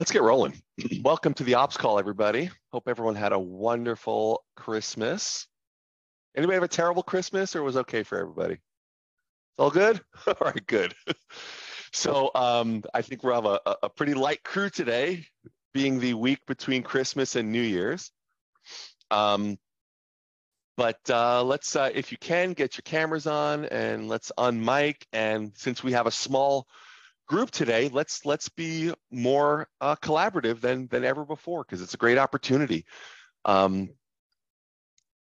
Let's get rolling. Welcome to the Ops Call, everybody. Hope everyone had a wonderful Christmas. Anybody have a terrible Christmas or was okay for everybody? It's all good? all right, good. so um, I think we'll have a, a pretty light crew today, being the week between Christmas and New Year's. Um, but uh, let's, uh, if you can, get your cameras on and let's unmic. And since we have a small group today, let's let's be more uh, collaborative than than ever before because it's a great opportunity. Um,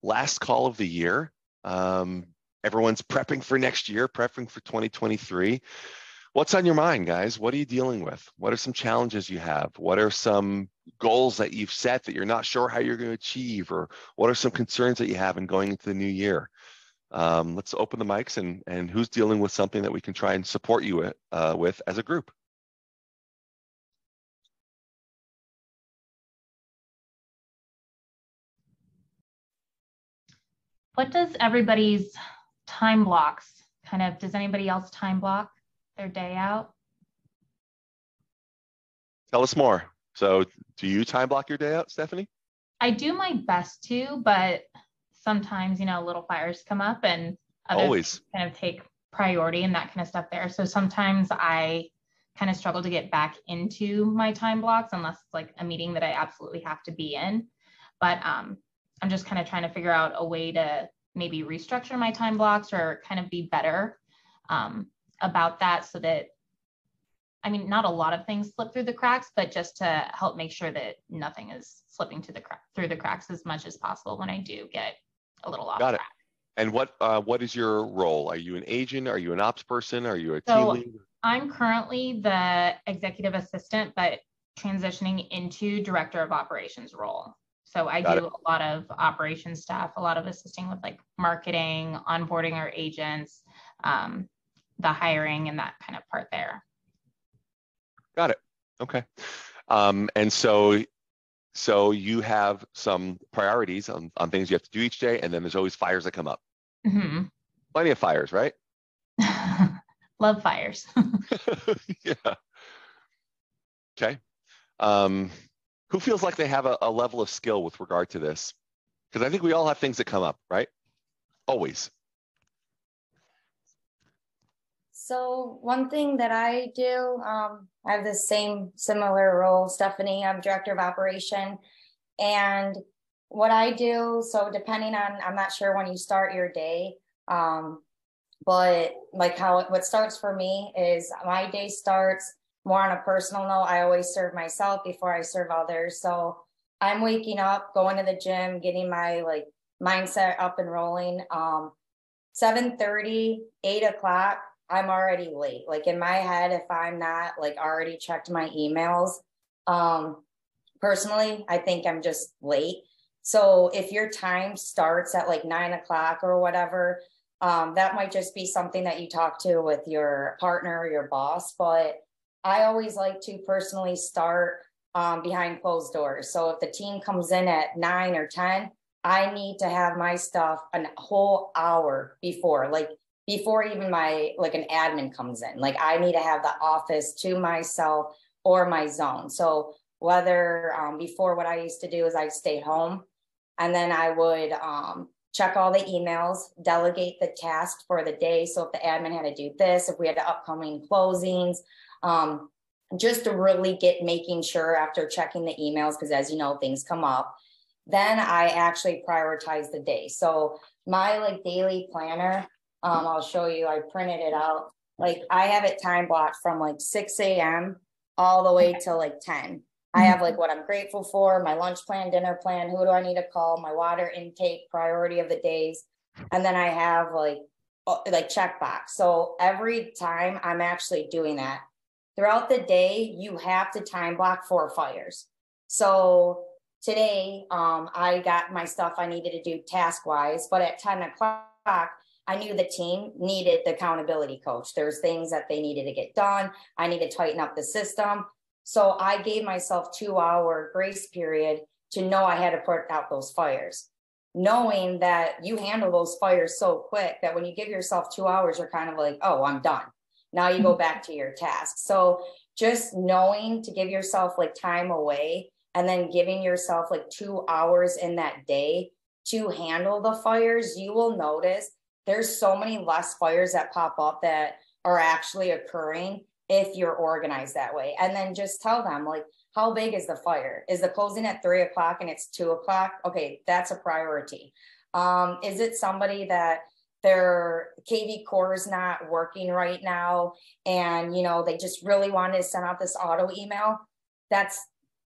last call of the year. Um, everyone's prepping for next year, prepping for 2023. What's on your mind, guys? What are you dealing with? What are some challenges you have? What are some goals that you've set that you're not sure how you're going to achieve? Or what are some concerns that you have in going into the new year? Um, let's open the mics and, and who's dealing with something that we can try and support you with, uh, with as a group. What does everybody's time blocks kind of, does anybody else time block their day out? Tell us more. So do you time block your day out, Stephanie? I do my best to, but sometimes you know little fires come up and others always. kind of take priority and that kind of stuff there. So sometimes i kind of struggle to get back into my time blocks unless it's like a meeting that i absolutely have to be in. But um, i'm just kind of trying to figure out a way to maybe restructure my time blocks or kind of be better um, about that so that I mean, not a lot of things slip through the cracks, but just to help make sure that nothing is slipping to the cra- through the cracks as much as possible when I do get a little off Got track. it. And what uh, what is your role? Are you an agent? Are you an ops person? Are you a so team lead? I'm currently the executive assistant, but transitioning into director of operations role. So I Got do it. a lot of operations stuff, a lot of assisting with like marketing, onboarding our agents, um, the hiring, and that kind of part there. Got it. Okay. Um, and so so you have some priorities on, on things you have to do each day, and then there's always fires that come up. Mm-hmm. Plenty of fires, right? Love fires. yeah. Okay. Um, who feels like they have a, a level of skill with regard to this? Because I think we all have things that come up, right? Always. So one thing that I do, um, I have the same similar role, Stephanie. I'm director of operation, and what I do. So depending on, I'm not sure when you start your day, um, but like how what starts for me is my day starts more on a personal note. I always serve myself before I serve others. So I'm waking up, going to the gym, getting my like mindset up and rolling. Um, 7 30, 8 o'clock I'm already late. Like in my head, if I'm not like already checked my emails, um, personally, I think I'm just late. So if your time starts at like nine o'clock or whatever, um, that might just be something that you talk to with your partner or your boss. But I always like to personally start um, behind closed doors. So if the team comes in at nine or 10, I need to have my stuff a whole hour before. Like before even my like an admin comes in. Like I need to have the office to myself or my zone. So whether um, before what I used to do is I'd stay home and then I would um, check all the emails, delegate the task for the day. So if the admin had to do this, if we had the upcoming closings, um, just to really get making sure after checking the emails, because as you know, things come up. Then I actually prioritize the day. So my like daily planner, um, I'll show you. I printed it out. Like I have it time blocked from like 6 a.m. all the way till like 10. I have like what I'm grateful for, my lunch plan, dinner plan, who do I need to call, my water intake, priority of the days. And then I have like like checkbox. So every time I'm actually doing that. Throughout the day, you have to time block for fires. So today, um, I got my stuff I needed to do task wise, but at 10 o'clock, I knew the team needed the accountability coach. There's things that they needed to get done. I need to tighten up the system. So I gave myself two hour grace period to know I had to put out those fires, knowing that you handle those fires so quick that when you give yourself two hours, you're kind of like, oh, I'm done. Now you go mm-hmm. back to your task. So just knowing to give yourself like time away and then giving yourself like two hours in that day to handle the fires, you will notice there's so many less fires that pop up that are actually occurring if you're organized that way. And then just tell them, like, how big is the fire? Is the closing at three o'clock and it's two o'clock? Okay, that's a priority. Um, is it somebody that their kvCORE is not working right now and you know they just really wanted to send out this auto email? That's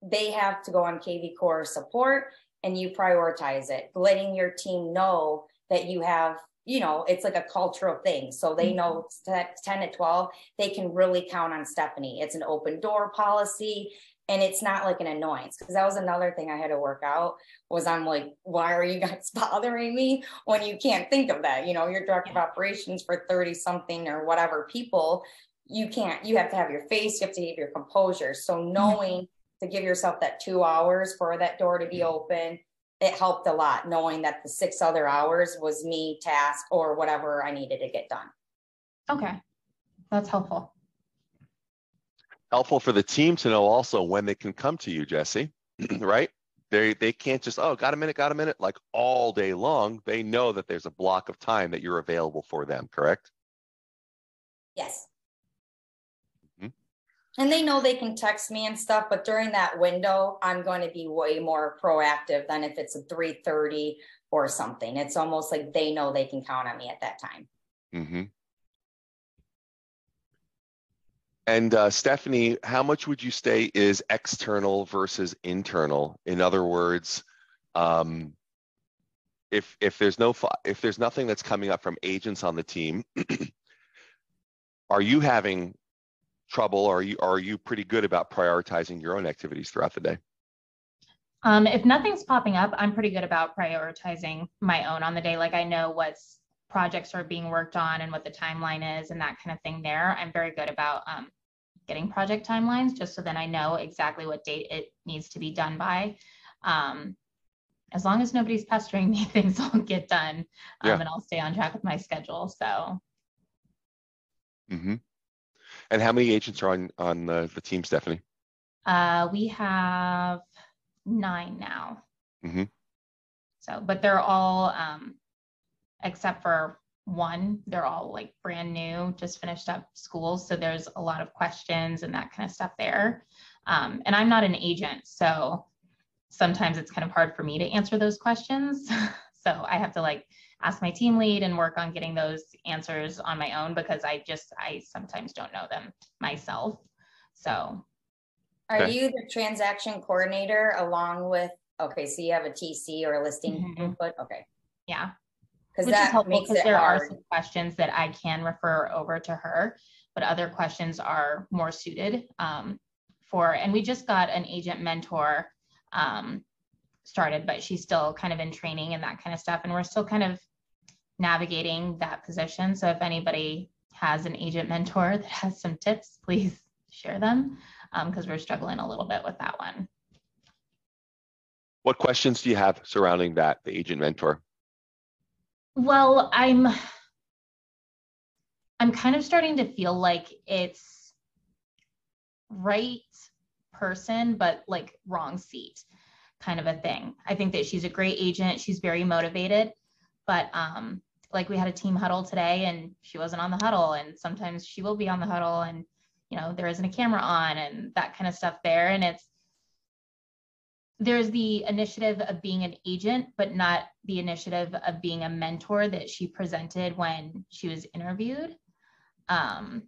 they have to go on kvCORE support and you prioritize it, letting your team know that you have you know, it's like a cultural thing. So they know that 10 to 12, they can really count on Stephanie. It's an open door policy and it's not like an annoyance because that was another thing I had to work out was I'm like, why are you guys bothering me when you can't think of that? You know, you're director of operations for 30 something or whatever people. You can't, you have to have your face, you have to have your composure. So knowing mm-hmm. to give yourself that two hours for that door to be open, it helped a lot knowing that the six other hours was me task or whatever I needed to get done. Okay. That's helpful. Helpful for the team to know also when they can come to you, Jesse, right? They they can't just, oh, got a minute, got a minute, like all day long. They know that there's a block of time that you're available for them, correct? Yes and they know they can text me and stuff but during that window i'm going to be way more proactive than if it's a 3.30 or something. It's almost like they know they can count on me at that time. Mm-hmm. and uh, stephanie how much would you say is external versus internal? In other words um, if if there's no if there's nothing that's coming up from agents on the team are you having trouble are you are you pretty good about prioritizing your own activities throughout the day? Um, if nothing's popping up i'm pretty good about prioritizing my own on the day. Like i know what's projects are being worked on and what the timeline is and that kind of thing there. I'm very good about um, getting project timelines just so then i know exactly what date it needs to be done by. Um, as long as nobody's pestering me things will get done um, yeah. and i'll stay on track with my schedule so. Mm-hmm. And how many agents are on on the, the team, Stephanie? Uh, we have nine now. Mm-hmm. So, but they're all, um, except for one, they're all like brand new, just finished up school. So there's a lot of questions and that kind of stuff there. Um, and I'm not an agent, so sometimes it's kind of hard for me to answer those questions. so I have to like ask my team lead and work on getting those answers on my own because I just I sometimes don't know them myself. So are okay. you the transaction coordinator along with okay, so you have a TC or a listing mm-hmm. input? Okay. Yeah. Because that helpful because there hard. are some questions that I can refer over to her, but other questions are more suited um, for. And we just got an agent mentor um, started, but she's still kind of in training and that kind of stuff. And we're still kind of navigating that position. So if anybody has an agent mentor that has some tips, please share them because um, we're struggling a little bit with that one. What questions do you have surrounding that, the agent mentor? Well, I'm I'm kind of starting to feel like it's right person, but like wrong seat kind of a thing. I think that she's a great agent. She's very motivated, but um, like we had a team huddle today and she wasn't on the huddle and sometimes she will be on the huddle and you know there isn't a camera on and that kind of stuff there and it's there's the initiative of being an agent but not the initiative of being a mentor that she presented when she was interviewed um,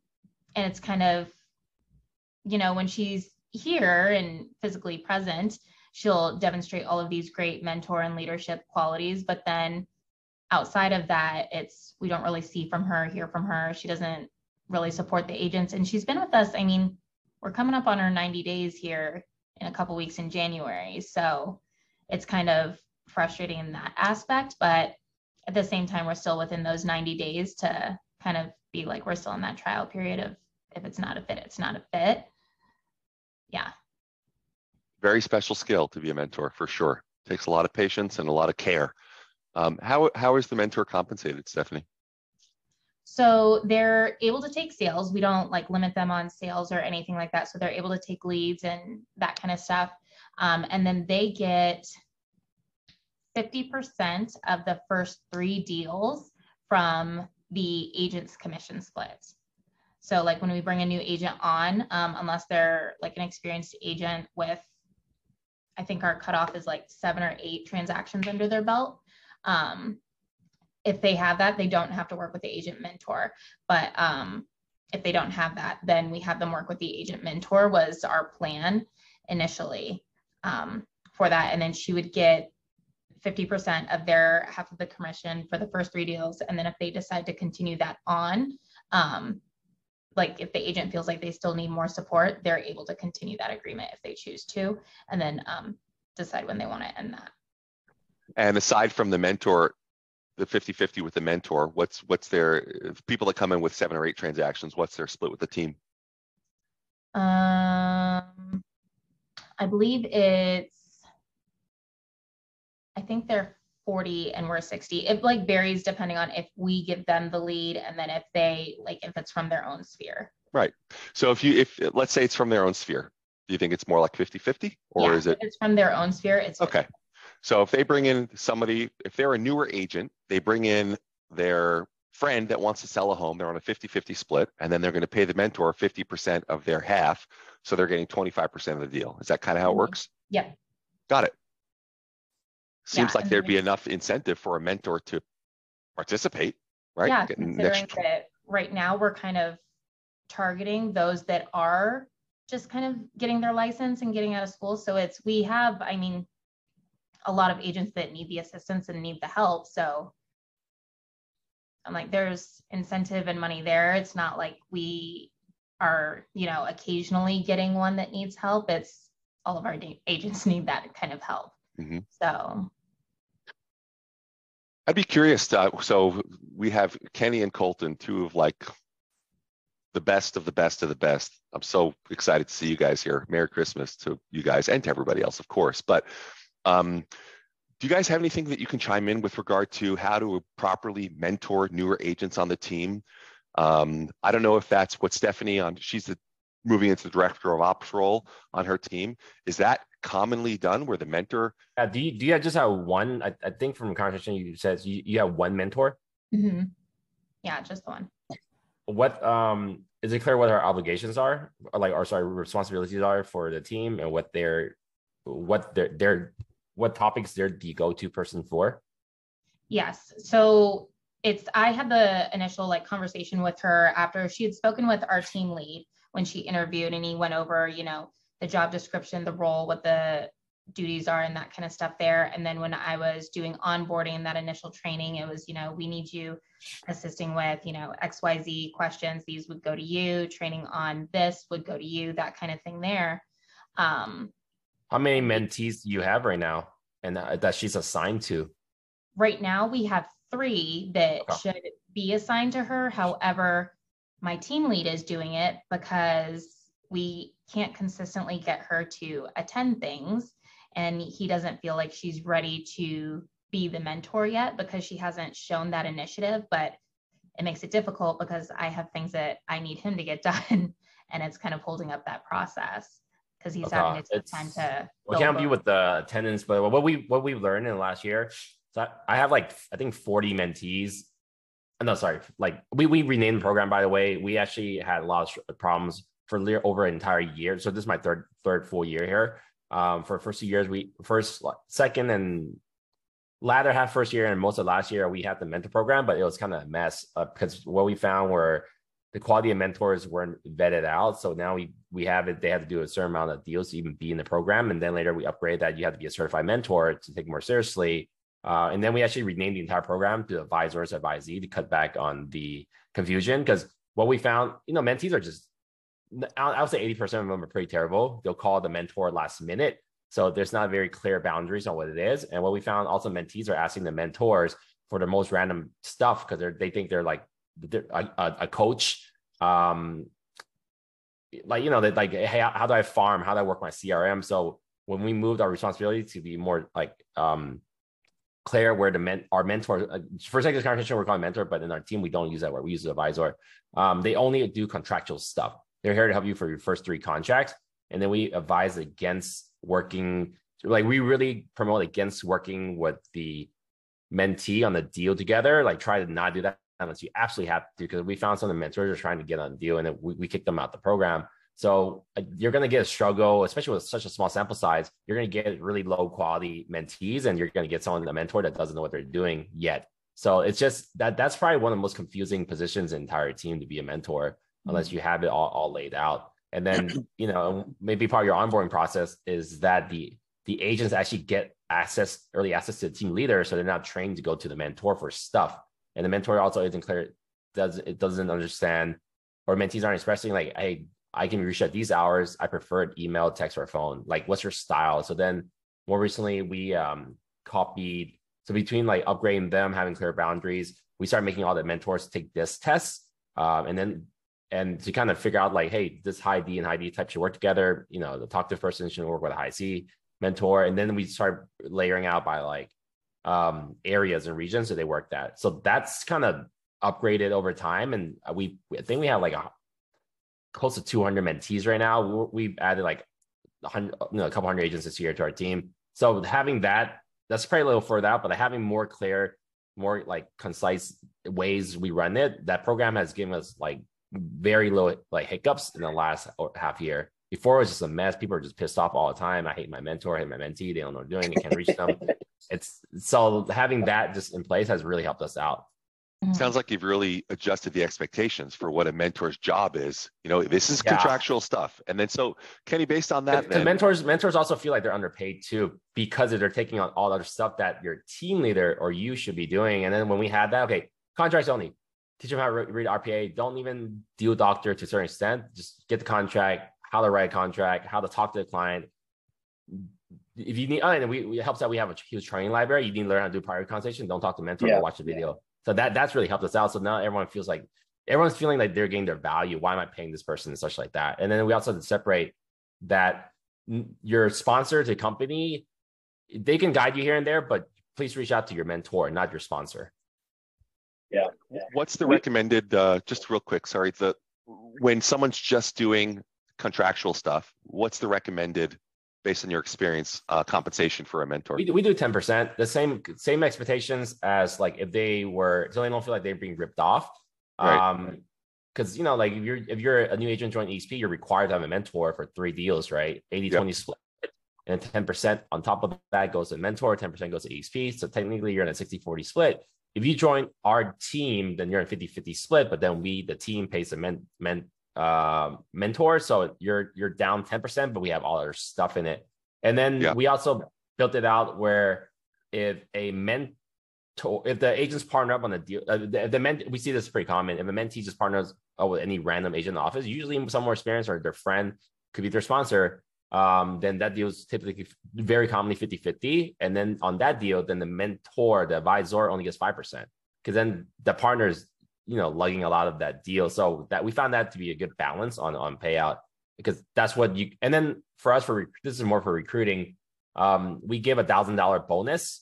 and it's kind of you know when she's here and physically present she'll demonstrate all of these great mentor and leadership qualities but then outside of that, it's we don't really see from her, hear from her. She doesn't really support the agents, and she's been with us. I mean, we're coming up on our 90 days here in a couple weeks in January, so it's kind of frustrating in that aspect. But at the same time, we're still within those 90 days to kind of be like we're still in that trial period of if it's not a fit, it's not a fit. Yeah. Very special skill to be a mentor for sure. Takes a lot of patience and a lot of care. Um, how, how is the mentor compensated, Stephanie? So they're able to take sales. We don't like limit them on sales or anything like that. So they're able to take leads and that kind of stuff. Um, and then they get 50% of the first three deals from the agent's commission split. So like when we bring a new agent on, um, unless they're like an experienced agent with, I think our cutoff is like seven or eight transactions under their belt. Um, if they have that, they don't have to work with the agent mentor. But um, if they don't have that, then we have them work with the agent mentor was our plan initially um, for that. And then she would get 50% of their half of the commission for the first three deals. And then if they decide to continue that on, um, like if the agent feels like they still need more support, they're able to continue that agreement if they choose to, and then um, decide when they want to end that. And aside from the mentor, the 50-50 with the mentor, what's what's their people that come in with seven or eight transactions, what's their split with the team? Um, I believe it's I think they're 40 and we're 60. It like varies depending on if we give them the lead and then if they like if it's from their own sphere. Right. So if you if let's say it's from their own sphere, do you think it's more like 50-50 or yeah, is it it's from their own sphere, it's Okay. So if they bring in somebody, if they're a newer agent, they bring in their friend that wants to sell a home, they're on a 50-50 split, and then they're going to pay the mentor 50% of their half. So they're getting 25% of the deal. Is that kind of how it Mhm. works? Yeah. Got it. Seems Yeah, like there'd be enough incentive for a mentor to participate, right? Yeah, Getting considering extra- that right now we're kind of targeting those that are just kind of getting their license and getting out of school. So it's we have, I mean, a lot of agents that need the assistance and need the help. So I'm like, there's incentive and money there. It's not like we are, you know, occasionally getting one that needs help. It's all of our agents need that kind of help. Mhm. So I'd be curious. So we have Kenny and Colton, two of like the best of the best of the best. I'm so excited to see you guys here. Merry Christmas to you guys and to everybody else, of course. But um, do you guys have anything that you can chime in with regard to how to properly mentor newer agents on the team? Um, I don't know if that's what Stephanie on. She's the moving into the director of ops role on her team. Is that commonly done where the mentor Uh, do you do you just have one? I, I think from conversation you said you, you have one mentor. mhm. yeah, just the one. What um is it clear what our obligations are, or like or sorry responsibilities are for the team and what their what their their what topics they're the go to person for? Yes. So it's I had the initial like conversation with her after she had spoken with our team lead when she interviewed and he went over, you know, the job description, the role, what the duties are and that kind of stuff there. And then when I was doing onboarding that initial training, it was, you know, we need you assisting with, you know, XYZ questions. These would go to you, training on this would go to you, that kind of thing there. Um, How many mentees do you have right now, and that, that she's assigned to? right now we have three that Okay. should be assigned to her. However, my team lead is doing it because we can't consistently get her to attend things. And he doesn't feel like she's ready to be the mentor yet because she hasn't shown that initiative. But it makes it difficult because I have things that I need him to get done. And it's kind of holding up that process because he's having to take time to. We can't be with the attendance, but what we what we've learned in the last year. So I have like I think 40 mentees. No, sorry, like we we renamed the program by the way. We actually had a lot of problems for over an entire year. So this is my third third full year here. Um, for first two years, we first second and latter half first year and most of last year we had the mentor program, but it was kind of a mess uh, because what we found were the quality of mentors weren't vetted out. So now we we have it. They have to do a certain amount of deals to even be in the program, and then later we upgrade that you have to be a certified mentor to take more seriously. Uh, and then we actually renamed the entire program to Advisors Advisee to cut back on the confusion because what we found, you know, mentees are just I would say 80% of them are pretty terrible. They'll call the mentor last minute. So there's not very clear boundaries on what it is. And what we found also mentees are asking the mentors for the most random stuff because they're think they're like they're a, a, coach. Um like you know, that like, hey, how, how do I farm? How do I work my CRM? So when we moved our responsibility to be more like um clear where the men our mentor uh, for sake of conversation we're calling mentor but in our team we don't use that word. We use advisor. Um, they only do contractual stuff. They're here to help you for your first three contracts and then we advise against working like we really promote against working with the mentee on the deal together like try to not do that unless you absolutely have to because we found some of the mentors are trying to get on deal and we, we kicked them out the program so uh, you're going to get a struggle, especially with such a small sample size. You're going to get really low quality mentees, and you're going to get someone a mentor that doesn't know what they're doing yet. So it's just that that's probably one of the most confusing positions in the entire team to be a mentor, mm-hmm. unless you have it all, all laid out. And then you know maybe part of your onboarding process is that the the agents actually get access early access to the team leader, so they're not trained to go to the mentor for stuff. And the mentor also isn't clear does it doesn't understand or mentees aren't expressing like, hey, I can reach at these hours. I prefer email, text, or phone. Like, what's your style? So then more recently, we um, copied. So between like upgrading them, having clear boundaries, we started making all the mentors take this test. Um, and then and to kind of figure out like, hey, this high D and high D type should work together. You know, to talk to the talkative person should work with a high C mentor. And then we start layering out by like um, areas and regions that they work at. So that's kind of upgraded over time. And we I think we have like a close to 200 mentees right now. We've added like 100, you know, a couple hundred agents this year to our team. So having that, that's probably a little further out, but having more clear, more like concise ways we run it, that program has given us like very low like hiccups in the last half year. Before it was just a mess. People are just pissed off all the time. I hate my mentor, I hate my mentee. They don't know what they're doing. I can't reach them. it's so having that just in place has really helped us out. Mm-hmm. Sounds like you've really adjusted the expectations for what a mentor's job is. You know, this is yeah. contractual stuff. And then so Kenny, based on that, then, mentors mentors also feel like they're underpaid too because they're taking on all other stuff that your team leader or you should be doing. And then when we had that, okay, contracts only. Teach them how to read RPA. Don't even deal doctor to a certain extent. Just get the contract, how to write a contract, how to talk to the client. If you need, oh, and we, it helps that we have a huge training library. You need to learn how to do prior consultation. Don't talk to mentor. Yeah. Watch the video. So that that's really helped us out. So now everyone feels like everyone's feeling like they're getting their value. Why am I paying this person and such like that? And then we also have to separate that your sponsor to company, they can guide you here and there, but please reach out to your mentor, not your sponsor. Yeah. What's the recommended? Uh, just real quick, sorry. The when someone's just doing contractual stuff, what's the recommended based on your experience, uh, compensation for a mentor? We do, we do 10%, the same same expectations as like if they were, so they don't feel like they're being ripped off. Right. Um, because you know, like if you're if you're a new agent joining EXP, you're required to have a mentor for three deals, right? 80 yep. 20 split. And 10% on top of that goes to mentor, 10% goes to EXP. So technically you're in a 60 40 split. If you join our team, then you're in 50 50 split, but then we, the team, pays the men, men, uh, mentor. So you're you're down 10%, but we have all our stuff in it. And then yeah. we also built it out where if a mentor, if the agents partner up on the deal, uh, the, the men, we see this pretty common. If a mentee just partners up with any random agent in the office, usually some more experience or their friend could be their sponsor, um, then that deal is typically very commonly 50 50. And then on that deal, then the mentor, the advisor only gets 5%. Because then the partners you know lugging a lot of that deal. So that we found that to be a good balance on on payout because that's what you. And then for us, for this is more for recruiting. Um, we give a thousand dollar bonus,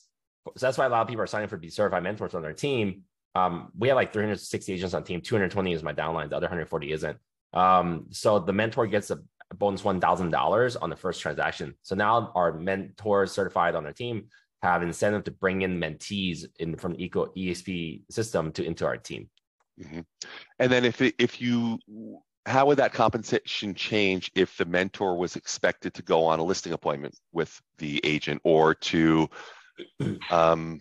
so that's why a lot of people are signing for be certified mentors on their team. Um, we have like 360 agents on team. 220 is my downline. The other 140 isn't. Um, so the mentor gets a bonus $1,000 on the first transaction. So now our mentors certified on their team have incentive to bring in mentees in from the Eco ESP system to into our team. Mm-hmm. And then if it, if you how would that compensation change if the mentor was expected to go on a listing appointment with the agent or to um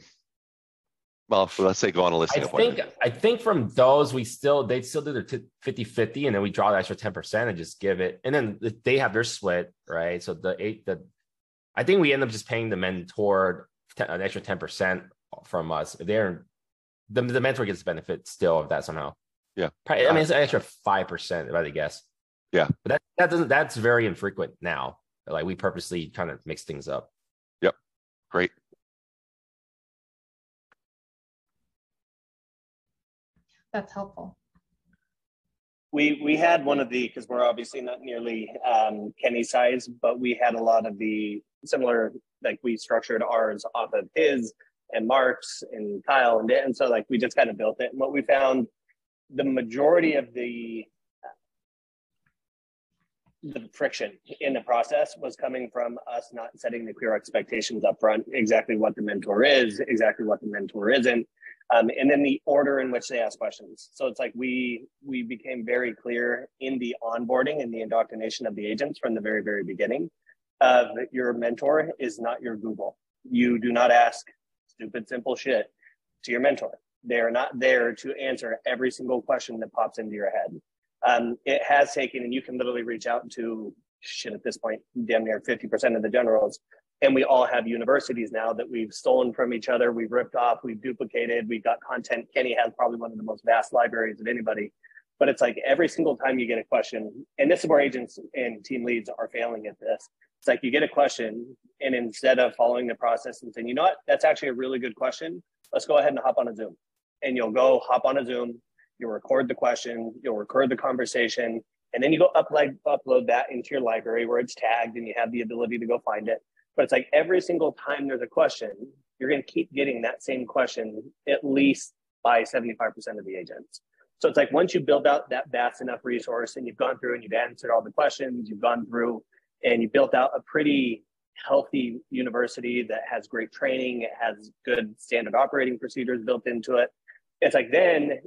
well let's say go on a listing I appointment. think I think from those we still they still do their 50-50 and then we draw the extra 10% and just give it. And then they have their split right? So the eight the I think we end up just paying the mentor an extra 10% from us. They're the, the mentor gets the benefit still of that somehow. Yeah. I mean, it's an extra 5%, if I guess. Yeah. But that, that doesn't, that's very infrequent now. Like we purposely kind of mix things up. Yep. Great. That's helpful. We, we had one of the because we're obviously not nearly um, Kenny size, but we had a lot of the similar like we structured ours off of his and Marks and Kyle and and so like we just kind of built it. And what we found, the majority of the the friction in the process was coming from us not setting the clear expectations up front, exactly what the mentor is, exactly what the mentor isn't, um, and then the order in which they ask questions. So it's like we we became very clear in the onboarding and the indoctrination of the agents from the very very beginning. Of your mentor is not your Google. You do not ask stupid simple shit to your mentor. They are not there to answer every single question that pops into your head um, it has taken, and you can literally reach out to shit at this point, damn near 50% of the generals. And we all have universities now that we've stolen from each other, we've ripped off, we've duplicated, we've got content. Kenny has probably one of the most vast libraries of anybody. But it's like every single time you get a question, and this is where agents and team leads are failing at this. It's like you get a question, and instead of following the process and saying, you know what, that's actually a really good question, let's go ahead and hop on a Zoom. And you'll go hop on a Zoom, you'll record the question, you'll record the conversation, and then you go upload upload that into your library where it's tagged and you have the ability to go find it. But it's like every single time there's a question, you're going to keep getting that same question at least by 75% of the agents. So it's like once you build out that vast enough resource and you've gone through and you've answered all the questions, you've gone through and you built out a pretty healthy university that has great training, it has good standard operating procedures built into it it's like then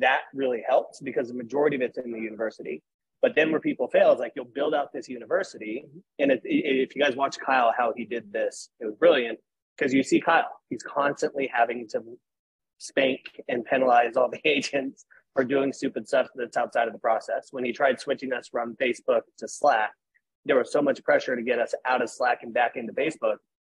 that really helps because the majority of it's in the university. But then where people fail is like you'll build out this university, and it, if you guys watch Kyle how he did this, it was brilliant because you see Kyle, he's constantly having to spank and penalize all the agents for doing stupid stuff that's outside of the process. When he tried switching us from Facebook to Slack, there was so much pressure to get us out of Slack and back into Facebook.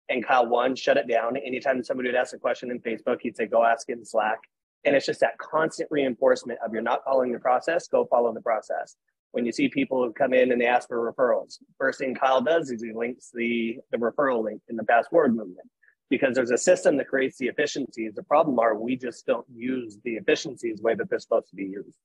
And Kyle one shut it down. Anytime somebody would ask a question in Facebook, he'd say, "Go ask it in Slack." And it's just that constant reinforcement of you're not following the process, go follow the process. When you see people who come in and they ask for referrals, first thing Kyle does is he links the, the referral link in the password movement because there's a system that creates the efficiencies. The problem are we just don't use the efficiencies the way that they're supposed to be used.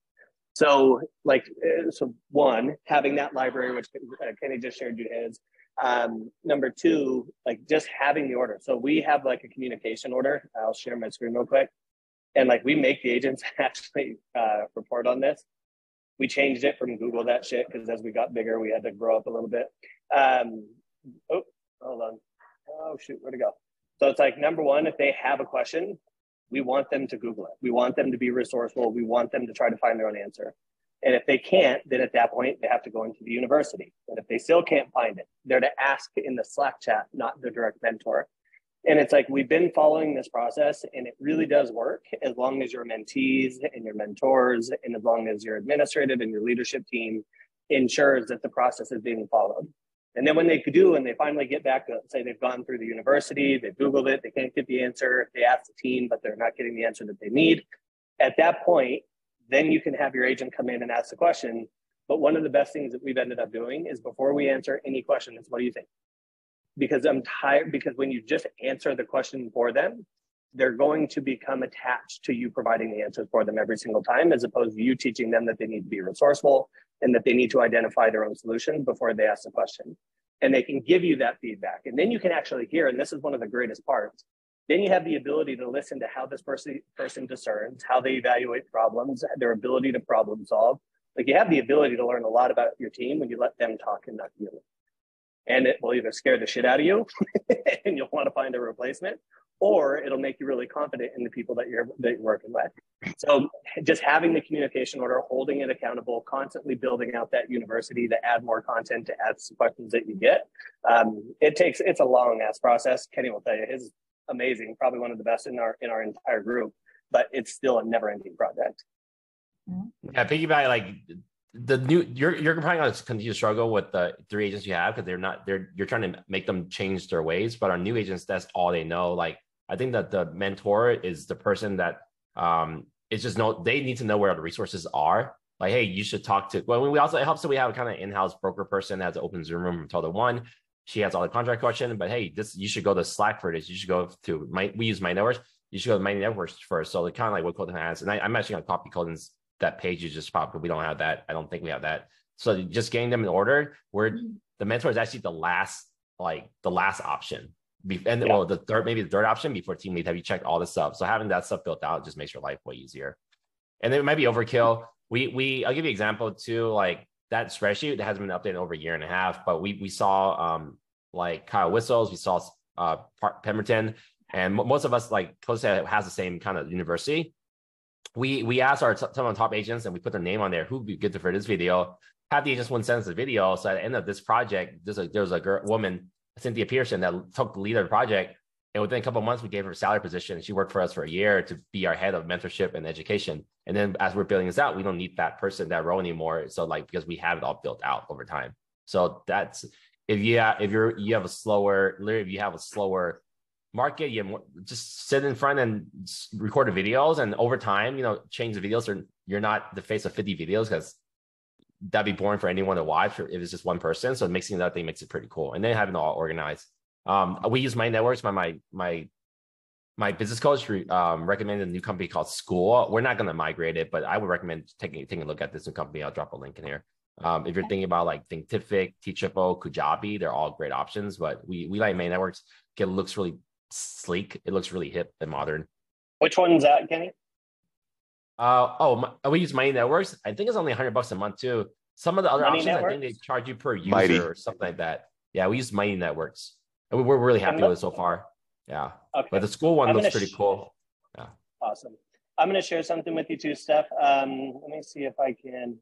So, like, uh, so one, having that library, which uh, Kenny just shared you his. Um, number two, like just having the order. So we have like a communication order. I'll share my screen real quick and like we make the agents actually uh, report on this. We changed it from Google that shit because as we got bigger, we had to grow up a little bit. Um, oh, hold on. Oh shoot, where to go? So it's like number one, if they have a question, we want them to Google it. We want them to be resourceful. We want them to try to find their own answer. And if they can't, then at that point, they have to go into the university. And if they still can't find it, they're to ask in the Slack chat, not the direct mentor. And it's like we've been following this process and it really does work as long as your mentees and your mentors and as long as your administrative and your leadership team ensures that the process is being followed. And then when they do and they finally get back to say they've gone through the university, they've Googled it, they can't get the answer, they ask the team, but they're not getting the answer that they need. At that point, then you can have your agent come in and ask the question. But one of the best things that we've ended up doing is before we answer any question, is what do you think? because I'm tired. Because when you just answer the question for them, they're going to become attached to you providing the answers for them every single time, as opposed to you teaching them that they need to be resourceful and that they need to identify their own solution before they ask the question. And they can give you that feedback. And then you can actually hear, and this is one of the greatest parts. Then you have the ability to listen to how this person person discerns, how they evaluate problems, their ability to problem solve. Like you have the ability to learn a lot about your team when you let them talk and not you and it will either scare the shit out of you and you'll want to find a replacement or it'll make you really confident in the people that you're that you're working with. So just having the communication order holding it accountable constantly building out that university to add more content to add some questions that you get um, it takes it's a long ass process. Kenny will tell you his amazing probably one of the best in our in our entire group but it's still a never ending project yeah think about like the new you're you're probably going to continue to struggle with the three agents you have because they're not they're you're trying to make them change their ways but our new agents that's all they know like i think that the mentor is the person that um is just know they need to know where the resources are like hey you should talk to well we also it helps that we have a kind of in-house broker person that has an open zoom room from Total One she has all the contract question but hey this you should go to slack for this you should go to my we use my networks you should go to my networks first so they kind of like what Colton has and I, i'm actually going to copy Colton's that page you just popped, but we don't have that. I don't think we have that. So just getting them in order where mm-hmm. the mentor is actually the last, like the last option. And yeah. well, the third maybe the third option before team lead, have you checked all the stuff? So having that stuff built out just makes your life way easier. And it might be overkill. We we I'll give you an example too. Like that spreadsheet that hasn't been updated over a year and a half, but we we saw um like Kyle Whissel's, we saw uh Pemberton, and most of us like close to has the same kind of university. We we asked our t- some of the top agents and we put their name on there who would be good for this video. Have the agents one send us a video. So at the end of this project, there's a there was a girl, woman Cynthia Pearson that took the lead of the project. And within a couple months, we gave her a salary position. She worked for us for a year to be our head of mentorship and education. And then as we're building this out, we don't need that person, that role anymore. So like because we have it all built out over time. So that's if you if you're you have a slower, if you have a slower market, you more, just sit in front and record the videos. And over time, you know, change the videos. Or you're not the face of 50 videos because that'd be boring for anyone to watch if it's just one person. So mixing that thing makes it pretty cool. And then having it all organized. Um, we use Mighty Networks. My my my my business coach um, recommended a new company called Skool. We're not going to migrate it, but I would recommend taking taking a look at this new company. I'll drop a link in here. Um, if you're thinking about like Thinkific, Teachable, Kajabi, they're all great options. But we we like Mighty Networks. It looks really sleek. It looks really hip and modern. Which one's that, Kenny? Uh, oh, my, we use Mighty Networks. I think it's only 100 bucks a month too. Some of the other Mighty options, Networks? I think they charge you per user Mighty. or something like that. Yeah, we use Mighty Networks. And we're really happy with it so far. Yeah. Okay. But the Skool one I'm looks pretty sh- cool. Yeah. Awesome. I'm going to share something with you too, Steph. Um, let me see if I can.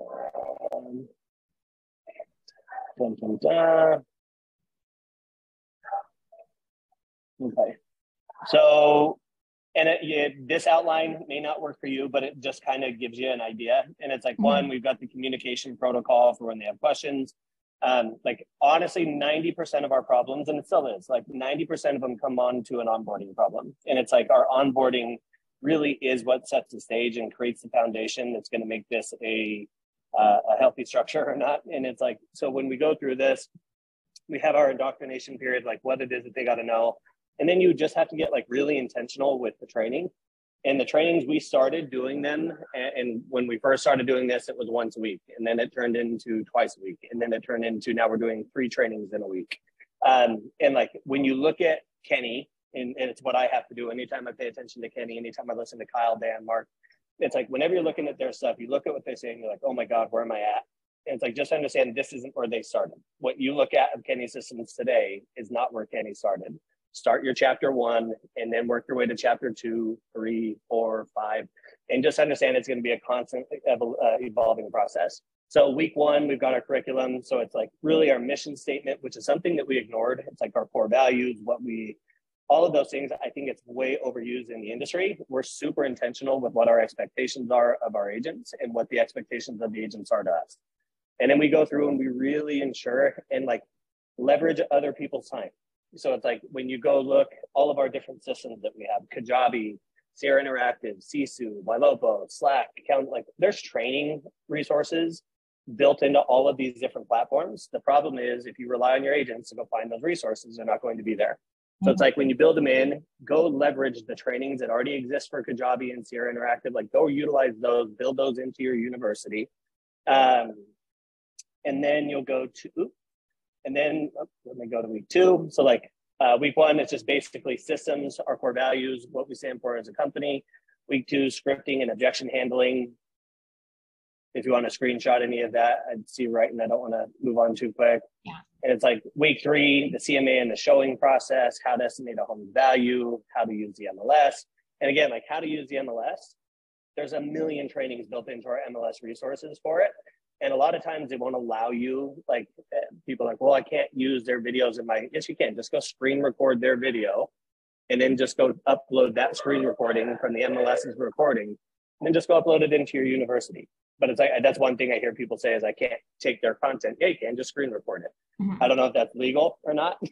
Um, dun, dun, dun. Okay. So and it, this outline may not work for you, but it just kind of gives you an idea. And it's like mm-hmm. one, we've got the communication protocol for when they have questions. Um, like honestly, 90% of our problems, and it still is, like 90% of them come on to an onboarding problem. And it's like our onboarding really is what sets the stage and creates the foundation that's going to make this a uh, a healthy structure or not. And it's like, so when we go through this, we have our indoctrination period, like what it is that they got to know. And then you just have to get like really intentional with the training. And the trainings we started doing them, and when we first started doing this, it was once a week, and then it turned into twice a week, and then it turned into now we're doing three trainings in a week. Um, and like when you look at Kenny, and, and it's what I have to do anytime I pay attention to Kenny, anytime I listen to Kyle, Dan, Mark, it's like whenever you're looking at their stuff, you look at what they say and you're like, oh my God, where am I at? And it's like just understand this isn't where they started. What you look at of Kenny systems today is not where Kenny started start your chapter one and then work your way to chapter two, three, four, five, and just understand it's going to be a constant uh, evolving process. So week one, we've got our curriculum. So it's like really our mission statement, which is something that we ignored. It's like our core values, what we, all of those things. I think it's way overused in the industry. We're super intentional with what our expectations are of our agents and what the expectations of the agents are to us. And then we go through and we really ensure and like leverage other people's time. So it's like when you go look all of our different systems that we have, Kajabi, Sierra Interactive, Sisu, Ylopo, Slack, account, like there's training resources built into all of these different platforms. The problem is if you rely on your agents to go find those resources, they're not going to be there. So it's like when you build them in, go leverage the trainings that already exist for Kajabi and Sierra Interactive. Like go utilize those, build those into your university. Um, and then you'll go to, and then oh, let me go to week two. So like uh, week one, it's just basically systems, our core values, what we stand for as a company. Week two, scripting and objection handling. If you want to screenshot any of that, I'd see right, and I don't want to move on too quick. Yeah. And it's like week three, the CMA and the showing process, how to estimate a home value, how to use the MLS. And again, like how to use the MLS. There's a million trainings built into our MLS resources for it and a lot of times they won't allow you like eh, people like well i can't use their videos in my yes you can. Just go screen record their video and then just go upload that screen recording from the mls's recording and then just go upload it into your university. But it's like that's one thing i hear people say is i can't take their content. Yeah you can. Just screen record it. Mm-hmm. i don't know if that's legal or not.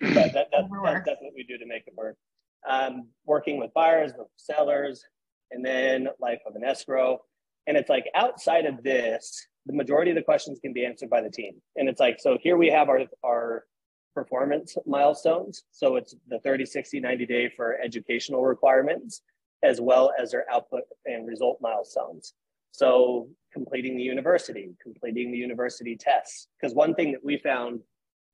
But that, that's, that's, that's what we do to make it work. Um, working with buyers with sellers and then life of an escrow and it's like outside of this, the majority of the questions can be answered by the team. And it's like, so here we have our, our performance milestones. So it's the 30, 60, 90 day for educational requirements, as well as their output and result milestones. So completing the university, completing the university tests. Because one thing that we found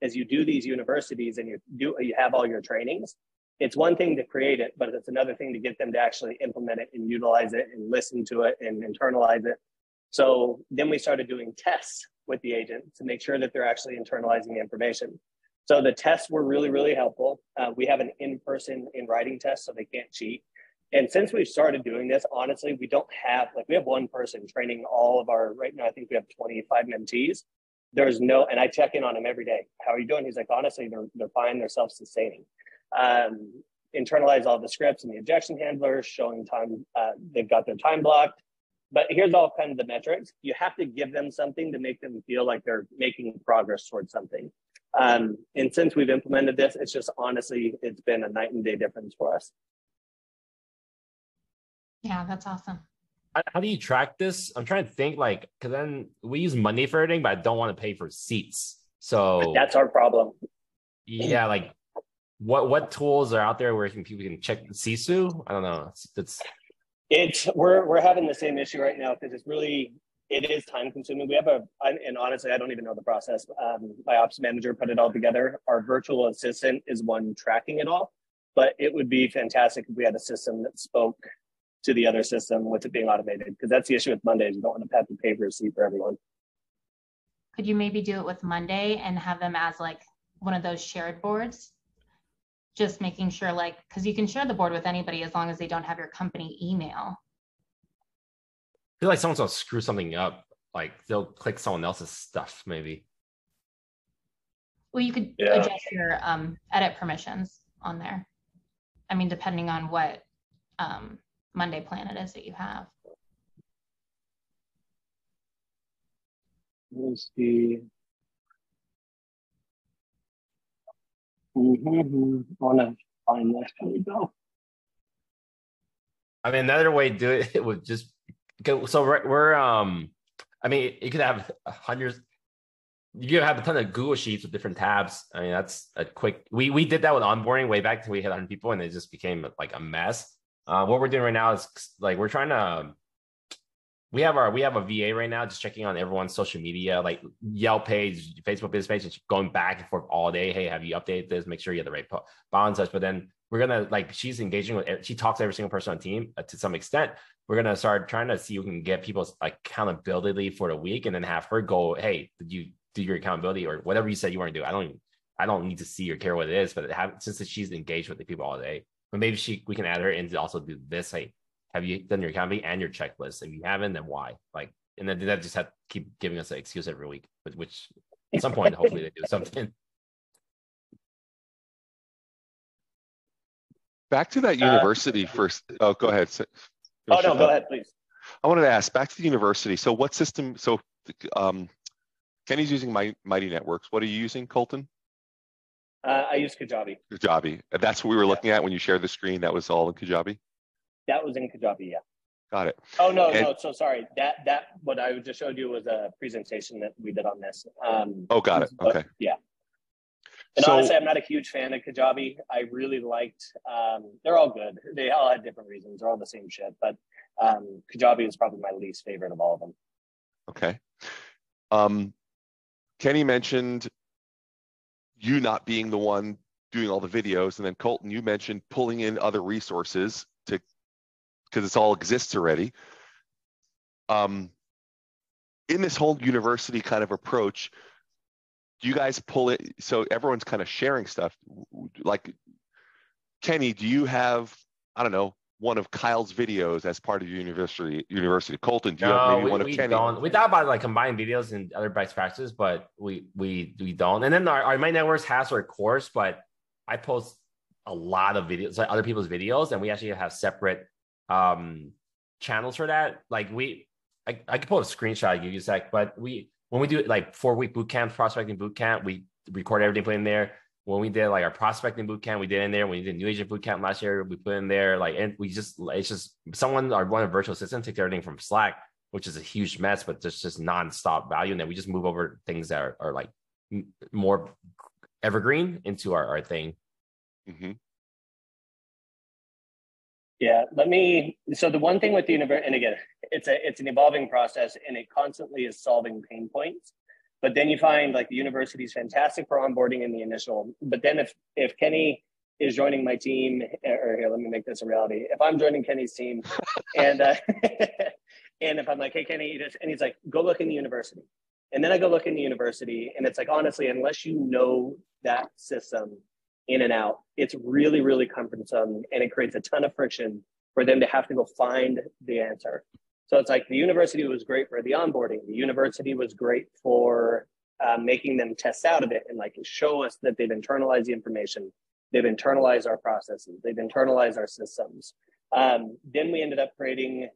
as you do these universities and you do you have all your trainings, it's one thing to create it, but it's another thing to get them to actually implement it and utilize it and listen to it and internalize it. So then we started doing tests with the agent to make sure that they're actually internalizing the information. So the tests were really, really helpful. Uh, we have an in-person in writing test, so they can't cheat. And since we've started doing this, honestly, we don't have like we have one person training all of our right now. I think we have 25 mentees. There's no, and I check in on him every day. How are you doing? He's like, honestly, they're they're fine. They're self-sustaining. Um, internalize all the scripts and the objection handlers, showing time. Uh, they've got their time blocked. But here's all kind of the metrics. You have to give them something to make them feel like they're making progress towards something. Um, and since we've implemented this, it's just honestly, it's been a night and day difference for us. Yeah, that's awesome. How do you track this? I'm trying to think like, because then we use money for everything, but I don't want to pay for seats. So that's our problem. Yeah, like what what tools are out there where can people can check the Sisu? I don't know. It's, it's it's we're we're having the same issue right now because it's really it is time consuming. We have a and honestly, I don't even know the process. Um, my ops manager put it all together. Our virtual assistant is one tracking it all, but it would be fantastic if we had a system that spoke to the other system with it being automated because that's the issue with Mondays. You don't want to have the pay for seat for everyone. Could you maybe do it with Monday and have them as like one of those shared boards? Just making sure like, because you can share the board with anybody as long as they don't have your company email. I feel like someone's gonna screw something up. Like they'll click someone else's stuff, maybe. Well, you could yeah. adjust your um, edit permissions on there. I mean, depending on what um, Monday plan it is that you have. Let's see. Mm-hmm. I mean, another way to do it, it would just go. So we're, um, I mean, you could have hundreds. You have a ton of Google Sheets with different tabs. I mean, that's a quick. We we did that with onboarding way back till we hit 100 people, and it just became like a mess. Uh, what we're doing right now is like we're trying to. We have our we have a VA right now, just checking on everyone's social media, like Yelp page, Facebook business page, just going back and forth all day. Hey, have you updated this? Make sure you have the right balance such. But then we're gonna like she's engaging with she talks to every single person on team uh, to some extent. We're gonna start trying to see who can get people's accountability for the week, and then have her go, hey, did you do your accountability or whatever you said you want to do? I don't I don't need to see or care what it is, but have, since she's engaged with the people all day, but maybe she we can add her in to also do this. Like, have you done your accounting and your checklist? If you haven't, then why? Like, and then that just have to keep giving us an excuse every week, but which at some point hopefully they do something. Back to that uh, university uh, first. Oh, go ahead. Oh no, go ahead, please. I wanted to ask back to the university. So, what system? So, um, Kenny's using My, Mighty Networks. What are you using, Colton? Uh, I use Kajabi. Kajabi. That's what we were looking yeah. at when you shared the screen. That was all in Kajabi. That was in Kajabi. Yeah. Got it. Oh no, and, no. So sorry. That that what I just showed you was a presentation that we did on this. Um, oh, got it. Okay. Yeah. And so, honestly, I'm not a huge fan of Kajabi. I really liked. Um, they're all good. They all had different reasons. They're all the same shit. But um, Kajabi is probably my least favorite of all of them. Okay. Um, Kenny mentioned you not being the one doing all the videos, and then Colton, you mentioned pulling in other resources because it all exists already. Um, in this whole university kind of approach, do you guys pull it so everyone's kind of sharing stuff? Like Kenny, do you have I don't know one of Kyle's videos as part of your university university. Colton, do you no, have maybe we, one of we Kenny? Don't. We thought about like combining videos and other best practices, but we we we don't. And then our, our My Networks has our course, but I post a lot of videos, like other people's videos, and we actually have separate um channels for that. Like we I, I could pull a screenshot, you a sec, but we when we do like four week boot camp, prospecting boot camp, we record everything, put in there when we did like our prospecting boot camp, we did in there. When we did new agent boot camp last year, we put in there like, and we just, it's just someone, our one of virtual assistant takes everything from Slack, which is a huge mess, but there's just nonstop value. And then we just move over things that are, are like more evergreen into our, our thing. Mm-hmm. Yeah, let me. So the one thing with the universe, and again, it's a it's an evolving process, and it constantly is solving pain points. but then you find like the university is fantastic for onboarding in the initial. But then if if Kenny is joining my team, or here, let me make this a reality. If I'm joining Kenny's team, and uh, and if I'm like, hey Kenny, and he's like, go look in the university, and then I go look in the university, and it's like honestly, unless you know that system in and out, it's really really cumbersome, and it creates a ton of friction for them to have to go find the answer. So it's like the university was great for the onboarding. The university was great for uh, making them test out of it and like show us that they've internalized the information. They've internalized our processes. They've internalized our systems. Um, then we ended up creating.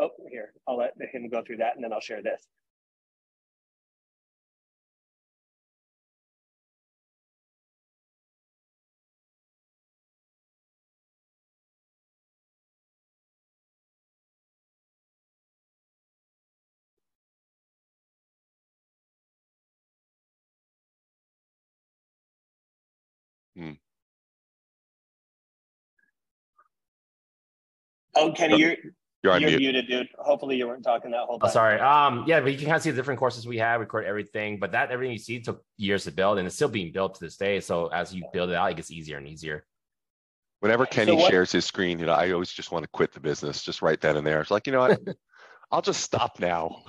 Oh, here I'll let him go through that, and then I'll share this. Oh, Kenny, you're You're on you're muted, dude. Hopefully you weren't talking that whole Oh, sorry. Um, yeah, but you can kind of see the different courses we have, record everything, but that everything you see took years to build and it's still being built to this day. So as you build it out, it gets easier and easier. Whenever Kenny what- shares his screen, you know, I always just want to quit the business, just right then and there. It's like, you know what? I'll just stop now.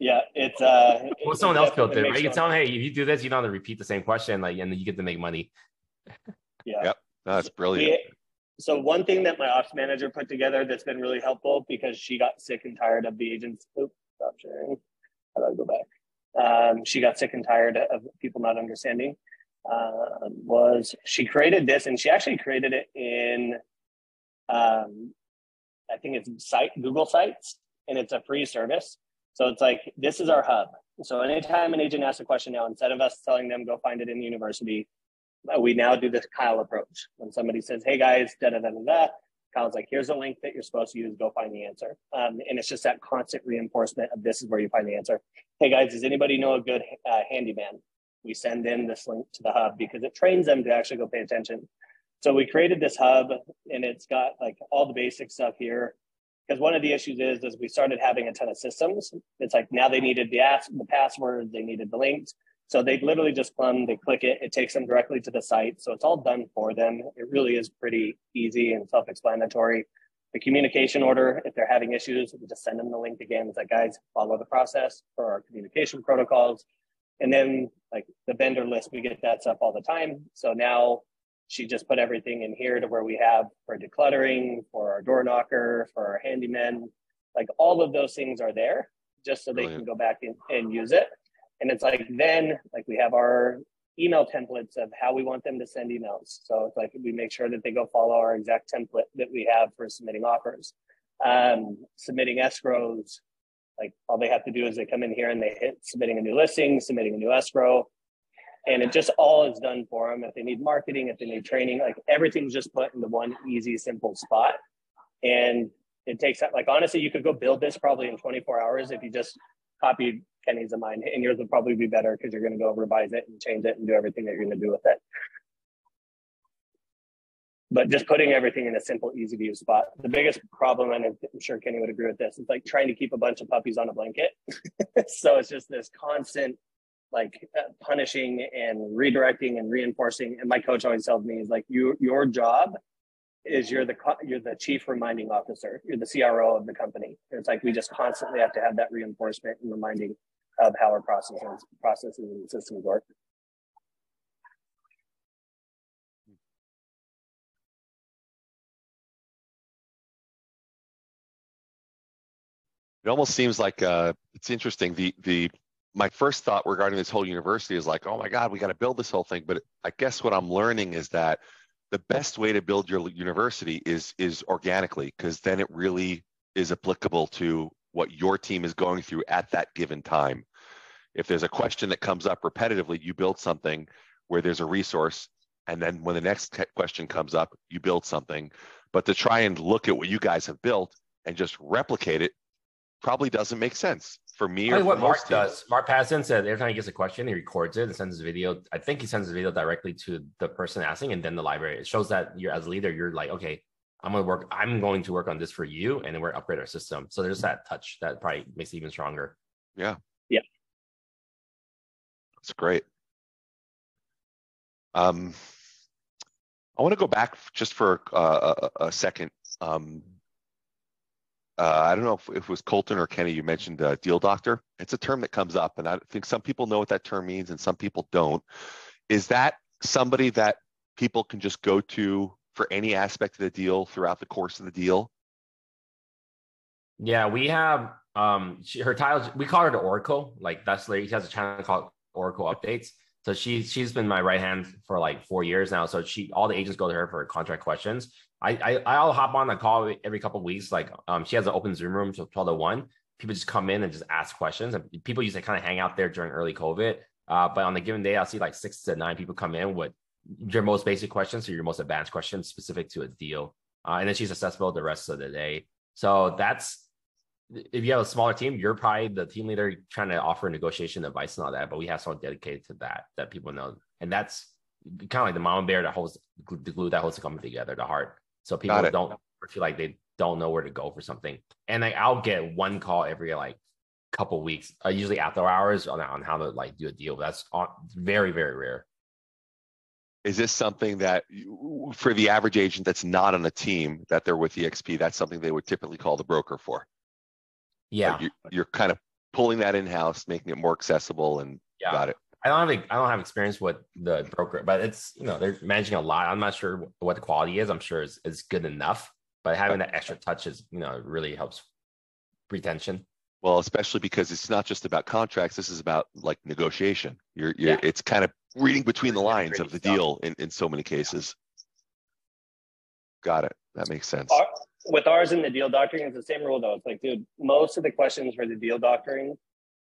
Yeah, it's uh. Well, someone it else built it, right? You can tell them, hey, if you do this, you don't have to repeat the same question, like, and then you get to make money. Yeah. Yep. No, That's brilliant. We- so one thing that my ops manager put together that's been really helpful because she got sick and tired of the agents. Oops, stop sharing. I go back? Um, she got sick and tired of people not understanding. Uh, was she created this and she actually created it in, um, I think it's site Google Sites, and it's a free service. So it's like this is our hub. So anytime an agent asks a question now, instead of us telling them go find it in the university, we now do this Kyle approach. When somebody says, "Hey guys," da da da da da, Kyle's like, "Here's a link that you're supposed to use. Go find the answer." Um, and it's just that constant reinforcement of this is where you find the answer. Hey guys, does anybody know a good uh, handyman? We send in this link to the hub because it trains them to actually go pay attention. So we created this hub, and it's got like all the basic stuff here. Because one of the issues is, is we started having a ton of systems. It's like now they needed the ask, the password, they needed the links. So they literally just come, they click it, it takes them directly to the site. So it's all done for them. It really is pretty easy and self-explanatory. The communication order, if they're having issues, we just send them the link again. It's like, guys, follow the process for our communication protocols. And then like the vendor list, we get that stuff all the time. So now she just put everything in here to where we have for decluttering, for our door knocker, for our handyman, like all of those things are there just so they can go back in, and use it. And it's like then like we have our email templates of how we want them to send emails. So it's like we make sure that they go follow our exact template that we have for submitting offers. Um, submitting escrows, like all they have to do is they come in here and they hit submitting a new listing, submitting a new escrow, and it just all is done for them. If they need marketing, if they need training, like everything's just put into one easy, simple spot. And it takes that, like honestly, you could go build this probably in 24 hours if you just copied Kenny's of mine, and yours will probably be better because you're going to go revise it and change it and do everything that you're going to do with it. But just putting everything in a simple, easy to use spot. The biggest problem, and I'm sure Kenny would agree with this, is like trying to keep a bunch of puppies on a blanket. so it's just this constant like uh, punishing and redirecting and reinforcing. And my coach always tells me is like you your job is you're the you're the chief reminding officer. You're the CRO of the company. It's like we just constantly have to have that reinforcement and reminding of how our processes processes and systems work. It almost seems like uh, it's interesting. The the my first thought regarding this whole university is like, oh my God, we got to build this whole thing. But I guess what I'm learning is that the best way to build your university is is organically, because then it really is applicable to what your team is going through at that given time. If there's a question that comes up repetitively, you build something where there's a resource, and then when the next question comes up, you build something. But to try and look at what you guys have built and just replicate it probably doesn't make sense for me or what for Mark most teams. does. Mark Patterson said every time he gets a question, he records it and sends his video. I think he sends his video directly to the person asking and then the library. It shows that you're as a leader, you're like, okay, I'm gonna work, I'm going to work on this for you, and then we're upgrade our system. So there's that touch that probably makes it even stronger. Yeah. Yeah. It's great. Um, I want to go back just for uh, a, a, second. Um, uh, I don't know if, if, it was Colton or Kenny. You mentioned uh, deal doctor. It's a term that comes up, and I think some people know what that term means, and some people don't. Is that somebody that people can just go to for any aspect of the deal throughout the course of the deal? Yeah, we have um she, her title. We call her the Oracle. Like that's she has a channel called Oracle Updates. So she she's been my right hand for like four years now. So she all the agents go to her for contract questions. I, I I'll hop on a call every couple of weeks. Like um she has an open Zoom room to twelve to one. People just come in and just ask questions. And people used to kind of hang out there during early COVID. Uh, but on a given day, I'll see like six to nine people come in with your most basic questions or your most advanced questions specific to a deal. Uh, and then she's accessible the rest of the day. So that's if you have a smaller team, you're probably the team leader trying to offer negotiation advice and all that. But we have someone dedicated to that that people know, and that's kind of like the mama bear that holds the glue that holds the company together, the heart. So people don't feel like they don't know where to go for something. And like I'll get one call every like couple weeks, uh, usually after hours on on how to like do a deal. That's on, very very rare. Is this something that you, for the average agent that's not on a team that they're with EXP, that's something they would typically call the broker for? Yeah, like you're, you're, kind of pulling that in house, making it more accessible, and yeah. got it. I don't have I don't have experience with the broker, but it's you know they're managing a lot. I'm not sure what the quality is. I'm sure it's, it's good enough, but having that extra touch is you know really helps retention. Well, especially because it's not just about contracts. This is about like negotiation. You're, you're yeah. it's kind of reading between the lines of the deal in, in so many cases. Got it. That makes sense. Our, with ours in the deal doctoring, it's the same rule though. It's like, dude, most of the questions for the deal doctoring,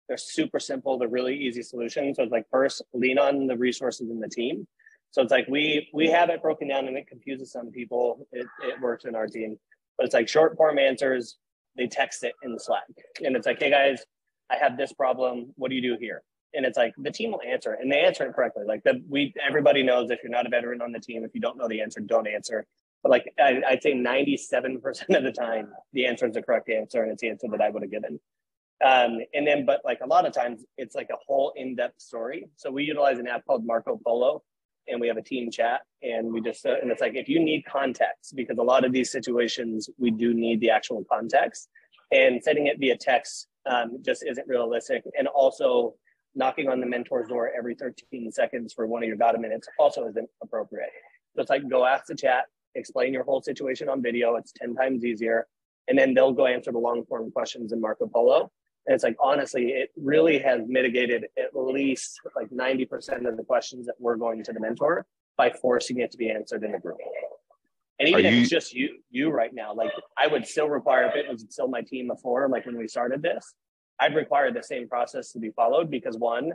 they're super simple. They're really easy solutions. So it's like first, lean on the resources in the team. So it's like we we have it broken down and it confuses some people. It, it works in our team, but it's like short form answers. They text it in Slack, and it's like, hey guys, I have this problem. What do you do here? And it's like the team will answer and they answer it correctly. Like the, we everybody knows if you're not a veteran on the team if you don't know the answer don't answer. But like I, would say 97% of the time the answer is the correct answer and it's the answer that i would have given. Um, and then but like a lot of times it's like a whole in-depth story. So we utilize an app called marco polo and we have a team chat and we just uh, and it's like if you need context because a lot of these situations we do need the actual context and sending it via text um, just isn't realistic. And also knocking on the mentor's door every 13 seconds for one of your data minutes also isn't appropriate. So it's like go ask the chat, explain your whole situation on video. It's 10 times easier. And then they'll go answer the long form questions in Marco Polo. And it's like, honestly, it really has mitigated at least like 90% of the questions that we're going to the mentor by forcing it to be answered in the group. And even Are if you... it's just you, you right now, like I would still require if it was still my team four, like when we started this, I'd require the same process to be followed because one,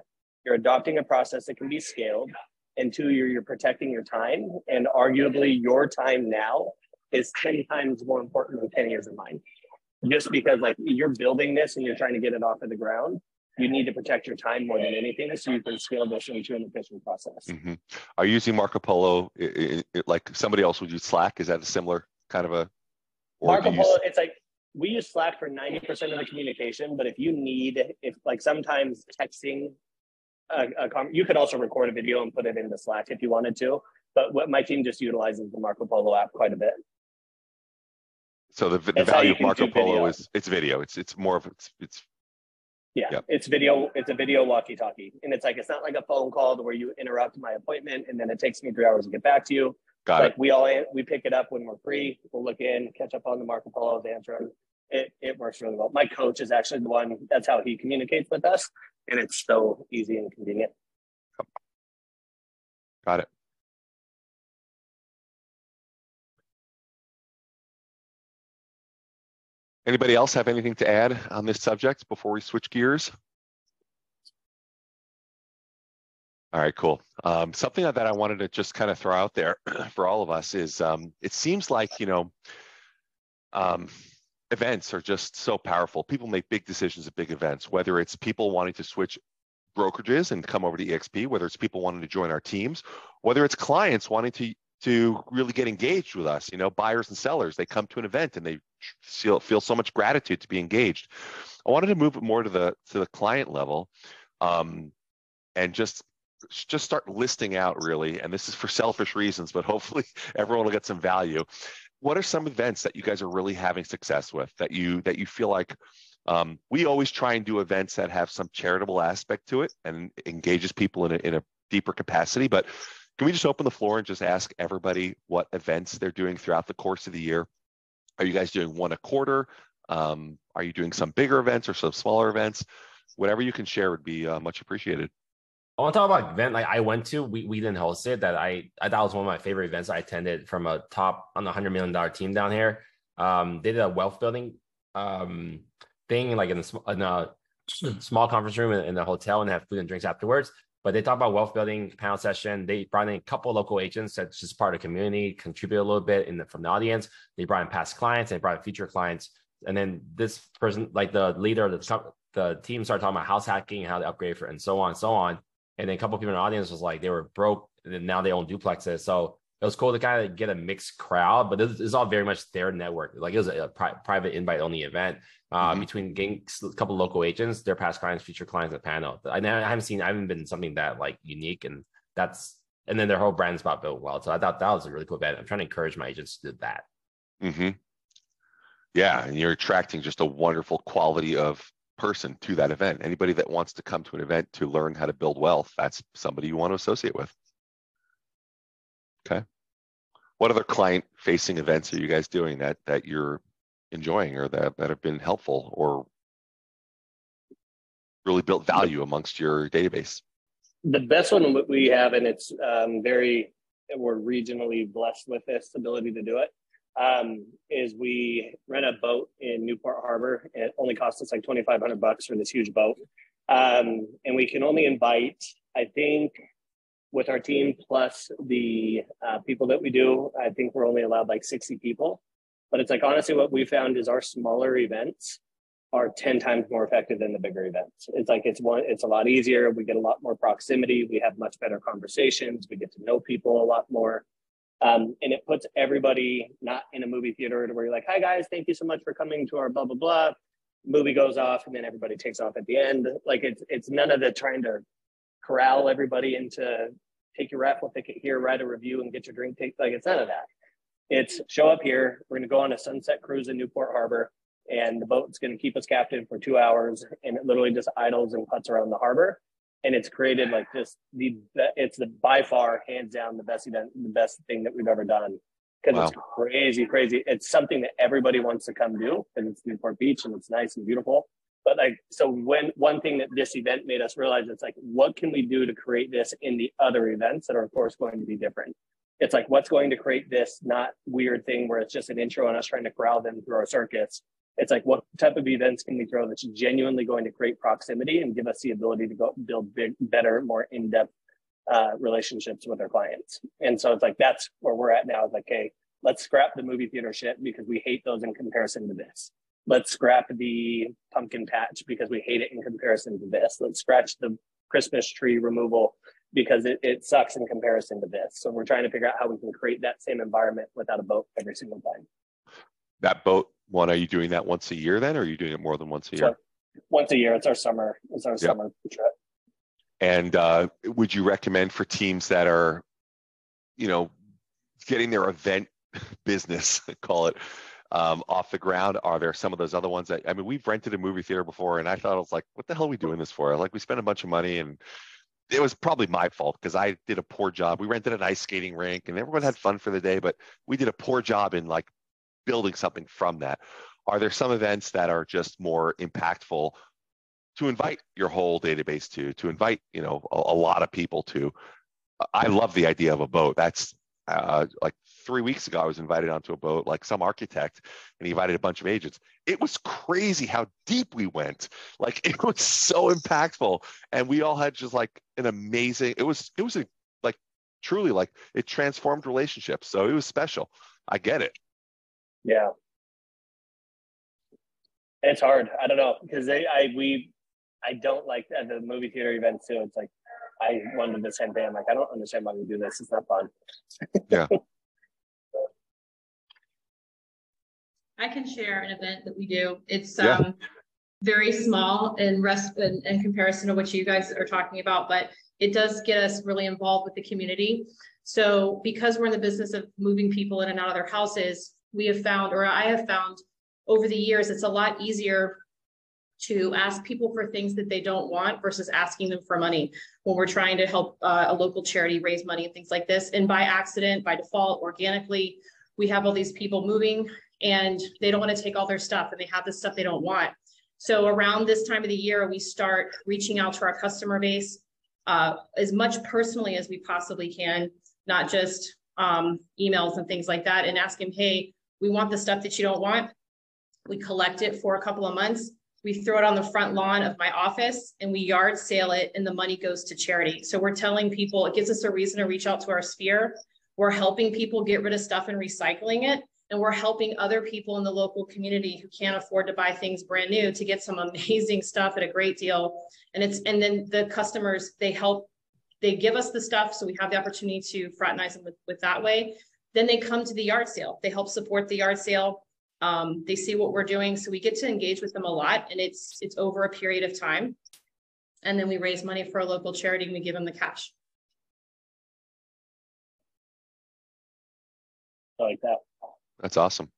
you're adopting a process that can be scaled, and two, you're, you're protecting your time. And arguably, your time now is 10 times more important than 10 years of mine. Just because, like, you're building this and you're trying to get it off of the ground, you need to protect your time more than anything so you can scale this into an efficient process. Mm-hmm. Are you using Marco Polo it, it, like somebody else would use Slack? Is that a similar kind of a? Marco Polo, use... it's like we use Slack for 90% of the communication, but if you need, if like sometimes texting, a, a com- you could also record a video and put it into Slack if you wanted to. But what my team just utilizes the Marco Polo app quite a bit. So the, the value of Marco Polo video. is it's video. It's it's more of it's it's yeah, yep. it's video. It's a video walkie-talkie, and it's like it's not like a phone call where you interrupt my appointment and then it takes me three hours to get back to you. Got like it. we all we pick it up when we're free. We'll look in, catch up on the Marco Polo's answer them. It it works really well. My coach is actually the one. That's how he communicates with us, and it's so easy and convenient. Got it. Anybody else have anything to add on this subject before we switch gears? All right, cool. Um, something that I wanted to just kind of throw out there for all of us is um, it seems like, you know, um, events are just so powerful. People make big decisions at big events, whether it's people wanting to switch brokerages and come over to EXP, whether it's people wanting to join our teams, whether it's clients wanting to to really get engaged with us, you know, buyers and sellers, they come to an event and they feel, feel so much gratitude to be engaged. I wanted to move more to the to the client level. Um, and just just start listing out really and this is for selfish reasons but hopefully everyone will get some value. What are some events that you guys are really having success with that you that you feel like um, we always try and do events that have some charitable aspect to it and engages people in a, in a deeper capacity but can we just open the floor and just ask everybody what events they're doing throughout the course of the year? Are you guys doing one a quarter? Um, are you doing some bigger events or some smaller events? Whatever you can share would be uh, much appreciated I want to talk about event like I went to. We, we didn't host it. That I I thought was one of my favorite events I attended from a top on the hundred million dollar team down here. Um, they did a wealth building um thing like in a, in a small conference room in, in the hotel and have food and drinks afterwards. But they talked about wealth building panel session. They brought in a couple local agents that's just part of the community, contribute a little bit in the, from the audience. They brought in past clients, they brought in future clients, and then this person, like the leader of the the team, started talking about house hacking how to upgrade for and so on and so on and then a couple people in the audience was like they were broke and now they own duplexes. So it was cool to kind of get a mixed crowd but this is all very much their network. Like it was a, a pri- private invite only event uh, mm-hmm. between getting a couple local agents their past clients future clients at panel I, I haven't seen i haven't been something that like unique and that's and then their whole brand spot built well. So i thought that was a really cool event. I'm trying to encourage my agents to do that. Mm-hmm. yeah and you're attracting just a wonderful quality of person to that event. Anybody that wants to come to an event to learn how to build wealth, that's somebody you want to associate with. Okay. What other client facing events are you guys doing that that you're enjoying or that, that have been helpful or really built value amongst your database? The best one we have, and it's um, very, we're regionally blessed with this ability to do it, um, is we rent a boat in Newport Harbor. It only costs us like 2,500 bucks for this huge boat. Um, and we can only invite, I think, with our team plus the uh, people that we do, I think we're only allowed like 60 people. But it's like, honestly, what we found is our smaller events are 10 times more effective than the bigger events. It's like, it's one, it's a lot easier. We get a lot more proximity. We have much better conversations. We get to know people a lot more. Um, and it puts everybody not in a movie theater to where you're like, hi guys, thank you so much for coming to our blah, blah, blah. Movie goes off and then everybody takes off at the end. Like it's, it's none of the trying to corral everybody into take your raffle ticket here, write a review and get your drink. Take, like it's none of that. It's show up here. We're going to go on a sunset cruise in Newport Harbor and the boat's going to keep us captive for two hours and it literally just idles and puts around the harbor and it's created like just the it's the by far hands down the best event the best thing that we've ever done. Because wow. it's crazy crazy. It's something that everybody wants to come do and it's newport beach and it's nice and beautiful. But like so when one thing that this event made us realize it's like what can we do to create this in the other events that are of course going to be different? It's like what's going to create this not weird thing where it's just an intro and us trying to corral them through our circuits it's like what type of events can we throw that's genuinely going to create proximity and give us the ability to go build big, better, more in-depth uh, relationships with our clients. And so it's like that's where we're at now. It's like, hey, let's scrap the movie theater shit because we hate those in comparison to this. Let's scrap the pumpkin patch because we hate it in comparison to this. Let's scratch the Christmas tree removal because it, it sucks in comparison to this. So we're trying to figure out how we can create that same environment without a boat every single time. That boat one, are you doing that once a year then, or are you doing it more than once a year? So, once a year. It's our summer. It's our yep. summer trip. And uh, would you recommend for teams that are, you know, getting their event business, call it, um, off the ground? Are there some of those other ones that I mean, we've rented a movie theater before, and I thought it was like, what the hell are we doing this for? Like, we spent a bunch of money, and it was probably my fault because I did a poor job. We rented an ice skating rink, and everyone had fun for the day, but we did a poor job in like building something from that. Are there some events that are just more impactful to invite your whole database to, to invite, you know, a, a lot of people to? I love the idea of a boat. That's uh, like three weeks ago, I was invited onto a boat, like some architect, and he invited a bunch of agents. It was crazy how deep we went. Like it was so impactful, and we all had just like an amazing. It was it was a like truly like it transformed relationships. So it was special. I get it. Yeah. It's hard. I don't know because they, I, we, I don't like at the movie theater events too. It's like I wanted the same thing. I'm like, I don't understand why we do this. It's not fun. Yeah. I can share an event that we do. It's yeah. um, very small in rest in, in, comparison to what you guys are talking about, but it does get us really involved with the community. So because we're in the business of moving people in and out of their houses, we have found, or I have found over the years, it's a lot easier to ask people for things that they don't want versus asking them for money when we're trying to help uh, a local charity raise money and things like this. And by accident, by default, organically, we have all these people moving and they don't want to take all their stuff and they have the stuff they don't want. So around this time of the year, we start reaching out to our customer base uh, as much personally as we possibly can, not just um, emails and things like that, and ask hey, we want the stuff that you don't want. We collect it for a couple of months. We throw it on the front lawn of my office and we yard sale it, and the money goes to charity. So we're telling people it gives us a reason to reach out to our sphere. We're helping people get rid of stuff and recycling it and we're helping other people in the local community who can't afford to buy things brand new to get some amazing stuff at a great deal and it's and then the customers they help they give us the stuff so we have the opportunity to fraternize them with, with that way then they come to the yard sale they help support the yard sale um, they see what we're doing so we get to engage with them a lot and it's it's over a period of time and then we raise money for a local charity and we give them the cash I like that That's awesome.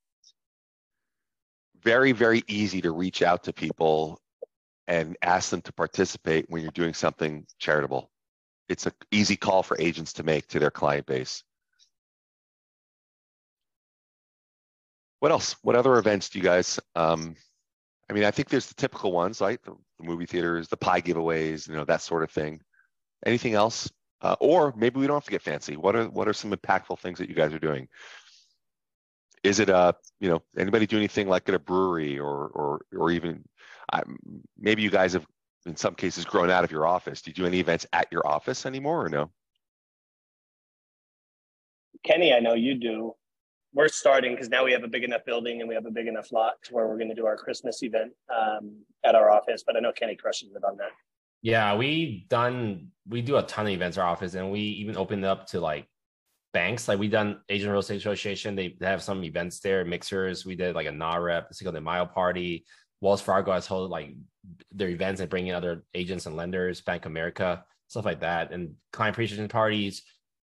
Very, very easy to reach out to people and ask them to participate when you're doing something charitable. It's an easy call for agents to make to their client base. What else? What other events do you guys? Um, I mean, I think there's the typical ones, right? The, the movie theaters, the pie giveaways, you know, that sort of thing. Anything else? Uh, or maybe we don't have to get fancy. What are what are some impactful things that you guys are doing? is it a you know anybody do anything like at a brewery or or or even maybe you guys have in some cases grown out of your office do you do any events at your office anymore or no kenny i know you do we're starting because now we have a big enough building and we have a big enough lot to where we're going to do our christmas event um, at our office but i know kenny crushes it on that yeah we done we do a ton of events at our office and we even opened up to like banks. Like we done Asian Real Estate Association. They, they have some events there, mixers. We did like a NAHREP, the Cinco de Mayo party. Wells Fargo has held like their events and bringing other agents and lenders, Bank America, stuff like that. And client appreciation parties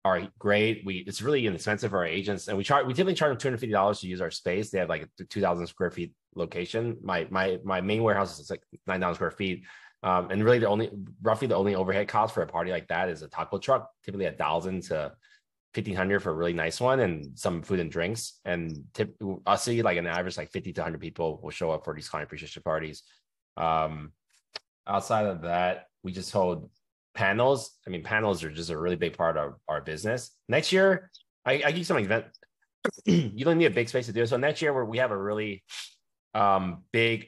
are great. We it's really inexpensive for our agents, and we charge we typically charge them two hundred fifty dollars to use our space. They have like a two thousand square feet location. My my my main warehouse is like nine thousand square feet. Um, and really the only roughly the only overhead cost for a party like that is a taco truck, typically a thousand to 1500 for a really nice one and some food and drinks and tip i'll see like an average like 50 to 100 people will show up for these client appreciation parties um outside of that we just hold panels i mean panels are just a really big part of our business. Next year i, I give some event you don't need a big space to do it. So next year where we have a really um big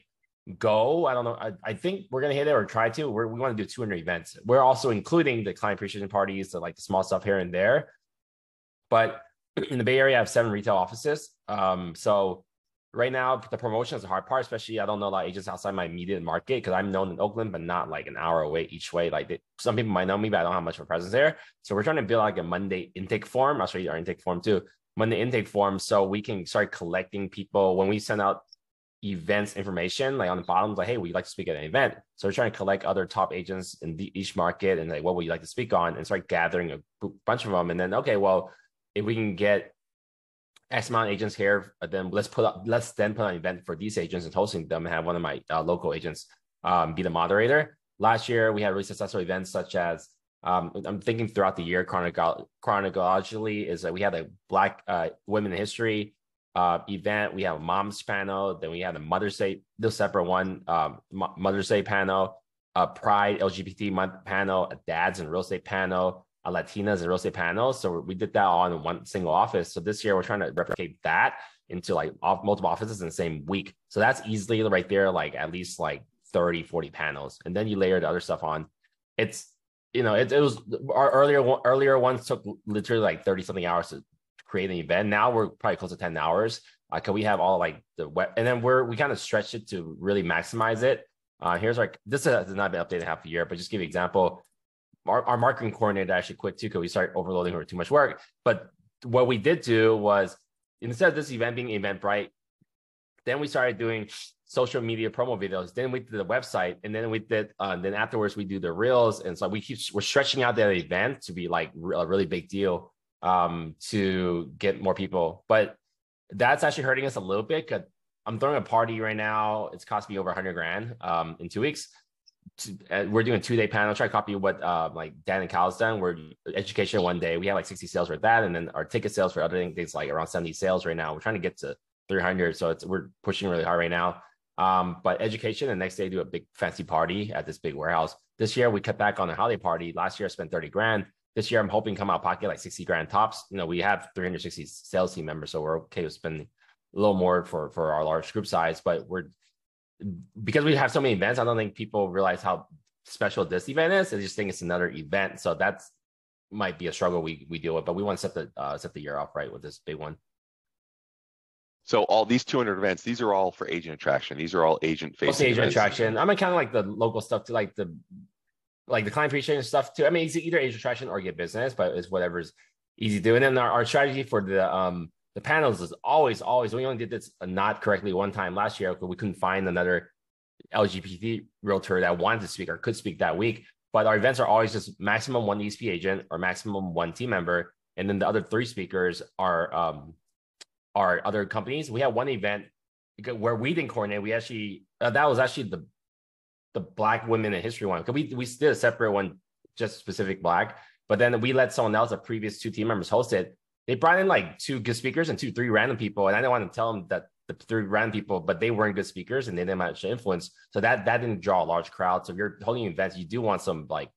go i don't know i, I think we're to hit it or try to. We're, we want to do 200 events. We're also including the client appreciation parties the like the small stuff here and there. But in the Bay Area, I have seven retail offices. Um, so right now, the promotion is the hard part, especially I don't know a lot of agents outside my immediate market because I'm known in Oakland, but not like an hour away each way. Like they, some people might know me, but I don't have much of a presence there. So we're trying to build like a Monday intake form. I'll show you our intake form too. Monday intake form, so we can start collecting people when we send out events information, like on the bottom, like, hey, would you like to speak at an event? So we're trying to collect other top agents in the, each market and like, what would you like to speak on? And start gathering a bunch of them. And then, okay, well, if we can get X amount of agents here, then let's put up, let's then put an event for these agents and hosting them and have one of my uh, local agents um, be the moderator. Last year, we had really successful events such as um, I'm thinking throughout the year chronologically is that we had a Black uh, Women in History uh, event. We have a Moms panel. Then we had a Mother's Day, the separate one, um, Mother's Day panel, a Pride LGBT month panel, a Dads and Real Estate panel, Latinas and real estate panels. So we did that all in one single office. So this year we're trying to replicate that into like off, multiple offices in the same week. So that's easily right there, like at least like 30, 40 panels. And then you layer the other stuff on. It's, you know, it, it was our earlier earlier ones took literally like 30 something hours to create an event. Now we're probably close to 10 hours. Uh, can we have all like the web and then we're we kind of stretch it to really maximize it. Uh, here's like this has not been updated half a year, but just give you an example our, our marketing coordinator actually quit too because we started overloading her with too much work. But what we did do was instead of this event being Eventbrite, then we started doing social media promo videos. Then we did the website, and then we did. Uh, then afterwards, we do the reels, and so we keep we're stretching out that event to be like a really big deal um, to get more people. But that's actually hurting us a little bit. Cause I'm throwing a party right now. It's cost me over 100 grand um, in two weeks. Uh, we're doing a two day panel. Try to copy what uh, like Dan and Cal's done. We're education one day. We have like 60 sales for that, and then our ticket sales for other things like around 70 sales right now. We're trying to get to 300, so it's we're pushing really hard right now. Um, but education, the next day do a big fancy party at this big warehouse. This year we cut back on the holiday party. Last year I spent 30 grand. This year I'm hoping come out pocket like 60 grand tops. You know, we have 360 sales team members, so we're okay with spending a little more for for our large group size. But we're because we have so many events, I don't think people realize how special this event is. They just think it's another event. So that's might be a struggle we we deal with. But we want to set the uh, set the year off right with this big one. So all these 200 events, these are all for agent attraction. These are all agent facing. Agent events. attraction. I'm kind of like the local stuff to like the like the client appreciation stuff too. I mean, it's either agent attraction or get business, but it's whatever's easy to do. And then our, our strategy for the um the panels is always always. We only did this not correctly one time last year because we couldn't find another LGBT realtor that wanted to speak or could speak that week. But our events are always just maximum one EXP agent or maximum one team member, and then the other three speakers are um our other companies. We had one event where we didn't coordinate. We actually uh, that was actually the the Black Women in History one because we we did a separate one just specific Black, but then we let someone else, a previous two team members, host it. They brought in like two good speakers and two three random people, and I didn't want to tell them that the three random people, but they weren't good speakers and they didn't much influence. So that that didn't draw a large crowd. So if you're holding events, you do want some like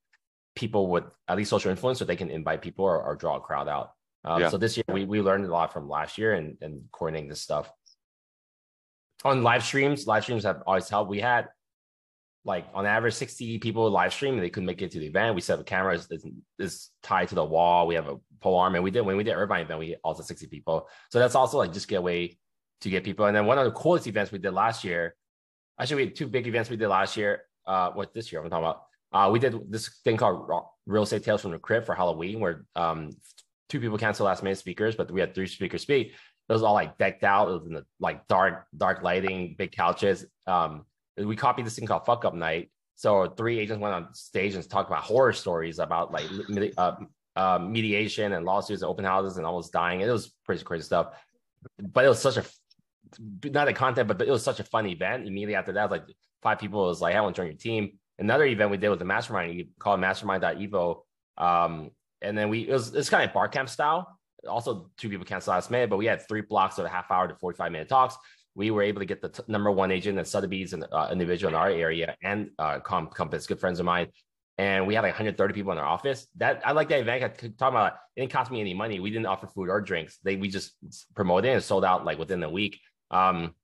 people with at least social influence so they can invite people or, or draw a crowd out. Um, yeah. So this year we we learned a lot from last year and and coordinating this stuff. On live streams, live streams have always helped. We had like on average 60 people live stream and they couldn't make it to the event. We set up cameras is tied to the wall. We have a pole arm and we did when we did Irvine event, we also 60 people. So that's also like just get away to get people. And then one of the coolest events we did last year, actually we had two big events we did last year. Uh, what this year I'm talking about. Uh, we did this thing called Real Estate Tales from the Crib for Halloween, where um, two people canceled last minute speakers, but we had three speakers speak. It was all like decked out. It was in the like dark, dark lighting, big couches. Um, we copied this thing called Fuck Up Night. So three agents went on stage and talked about horror stories about like uh, uh, mediation and lawsuits and open houses and almost dying. It was pretty crazy stuff. But it was such a not a content, but, but it was such a fun event. Immediately after that, like five people was like, "I want to join your team." Another event we did was the mastermind you called mastermind.evo. Um, and then we it was it's kind of bar camp style. Also, two people canceled last minute, but we had three blocks of a half hour to 45 minute talks. We were able to get the t- number one agent at Sotheby's and uh, individual in our area and uh, Compass, good friends of mine. And we had like 130 people in our office. That I like that event. I talking about it didn't cost me any money. We didn't offer food or drinks. They we just promoted and sold out like within a week. Um,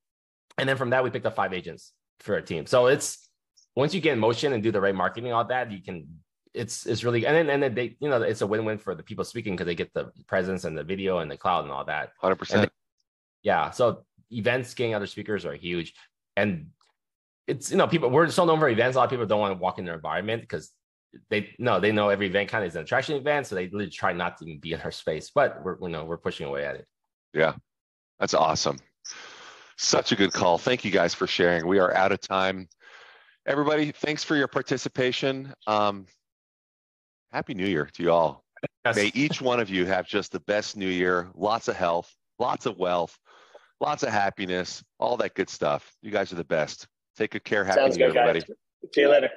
and then from that we picked up five agents for a team. So it's once you get in motion and do the right marketing, all that you can it's it's really and then and then they you know it's a win-win for the people speaking because they get the presence and the video and the cloud and all that 100% yeah so events getting other speakers are huge. And it's you know people we're so known for events a lot of people don't want to walk in their environment because they no they know every event kind of is an attraction event so they really try not to even be in our space but we're you know we're pushing away at it. Yeah that's awesome. Such a good call. Thank you guys for sharing. We are out of time. Everybody thanks for your participation. Um, Happy New Year to you all. Yes. May each one of you have just the best New Year, lots of health, lots of wealth, lots of happiness, all that good stuff. You guys are the best. Take good care. Happy Sounds New Year, everybody. See you later.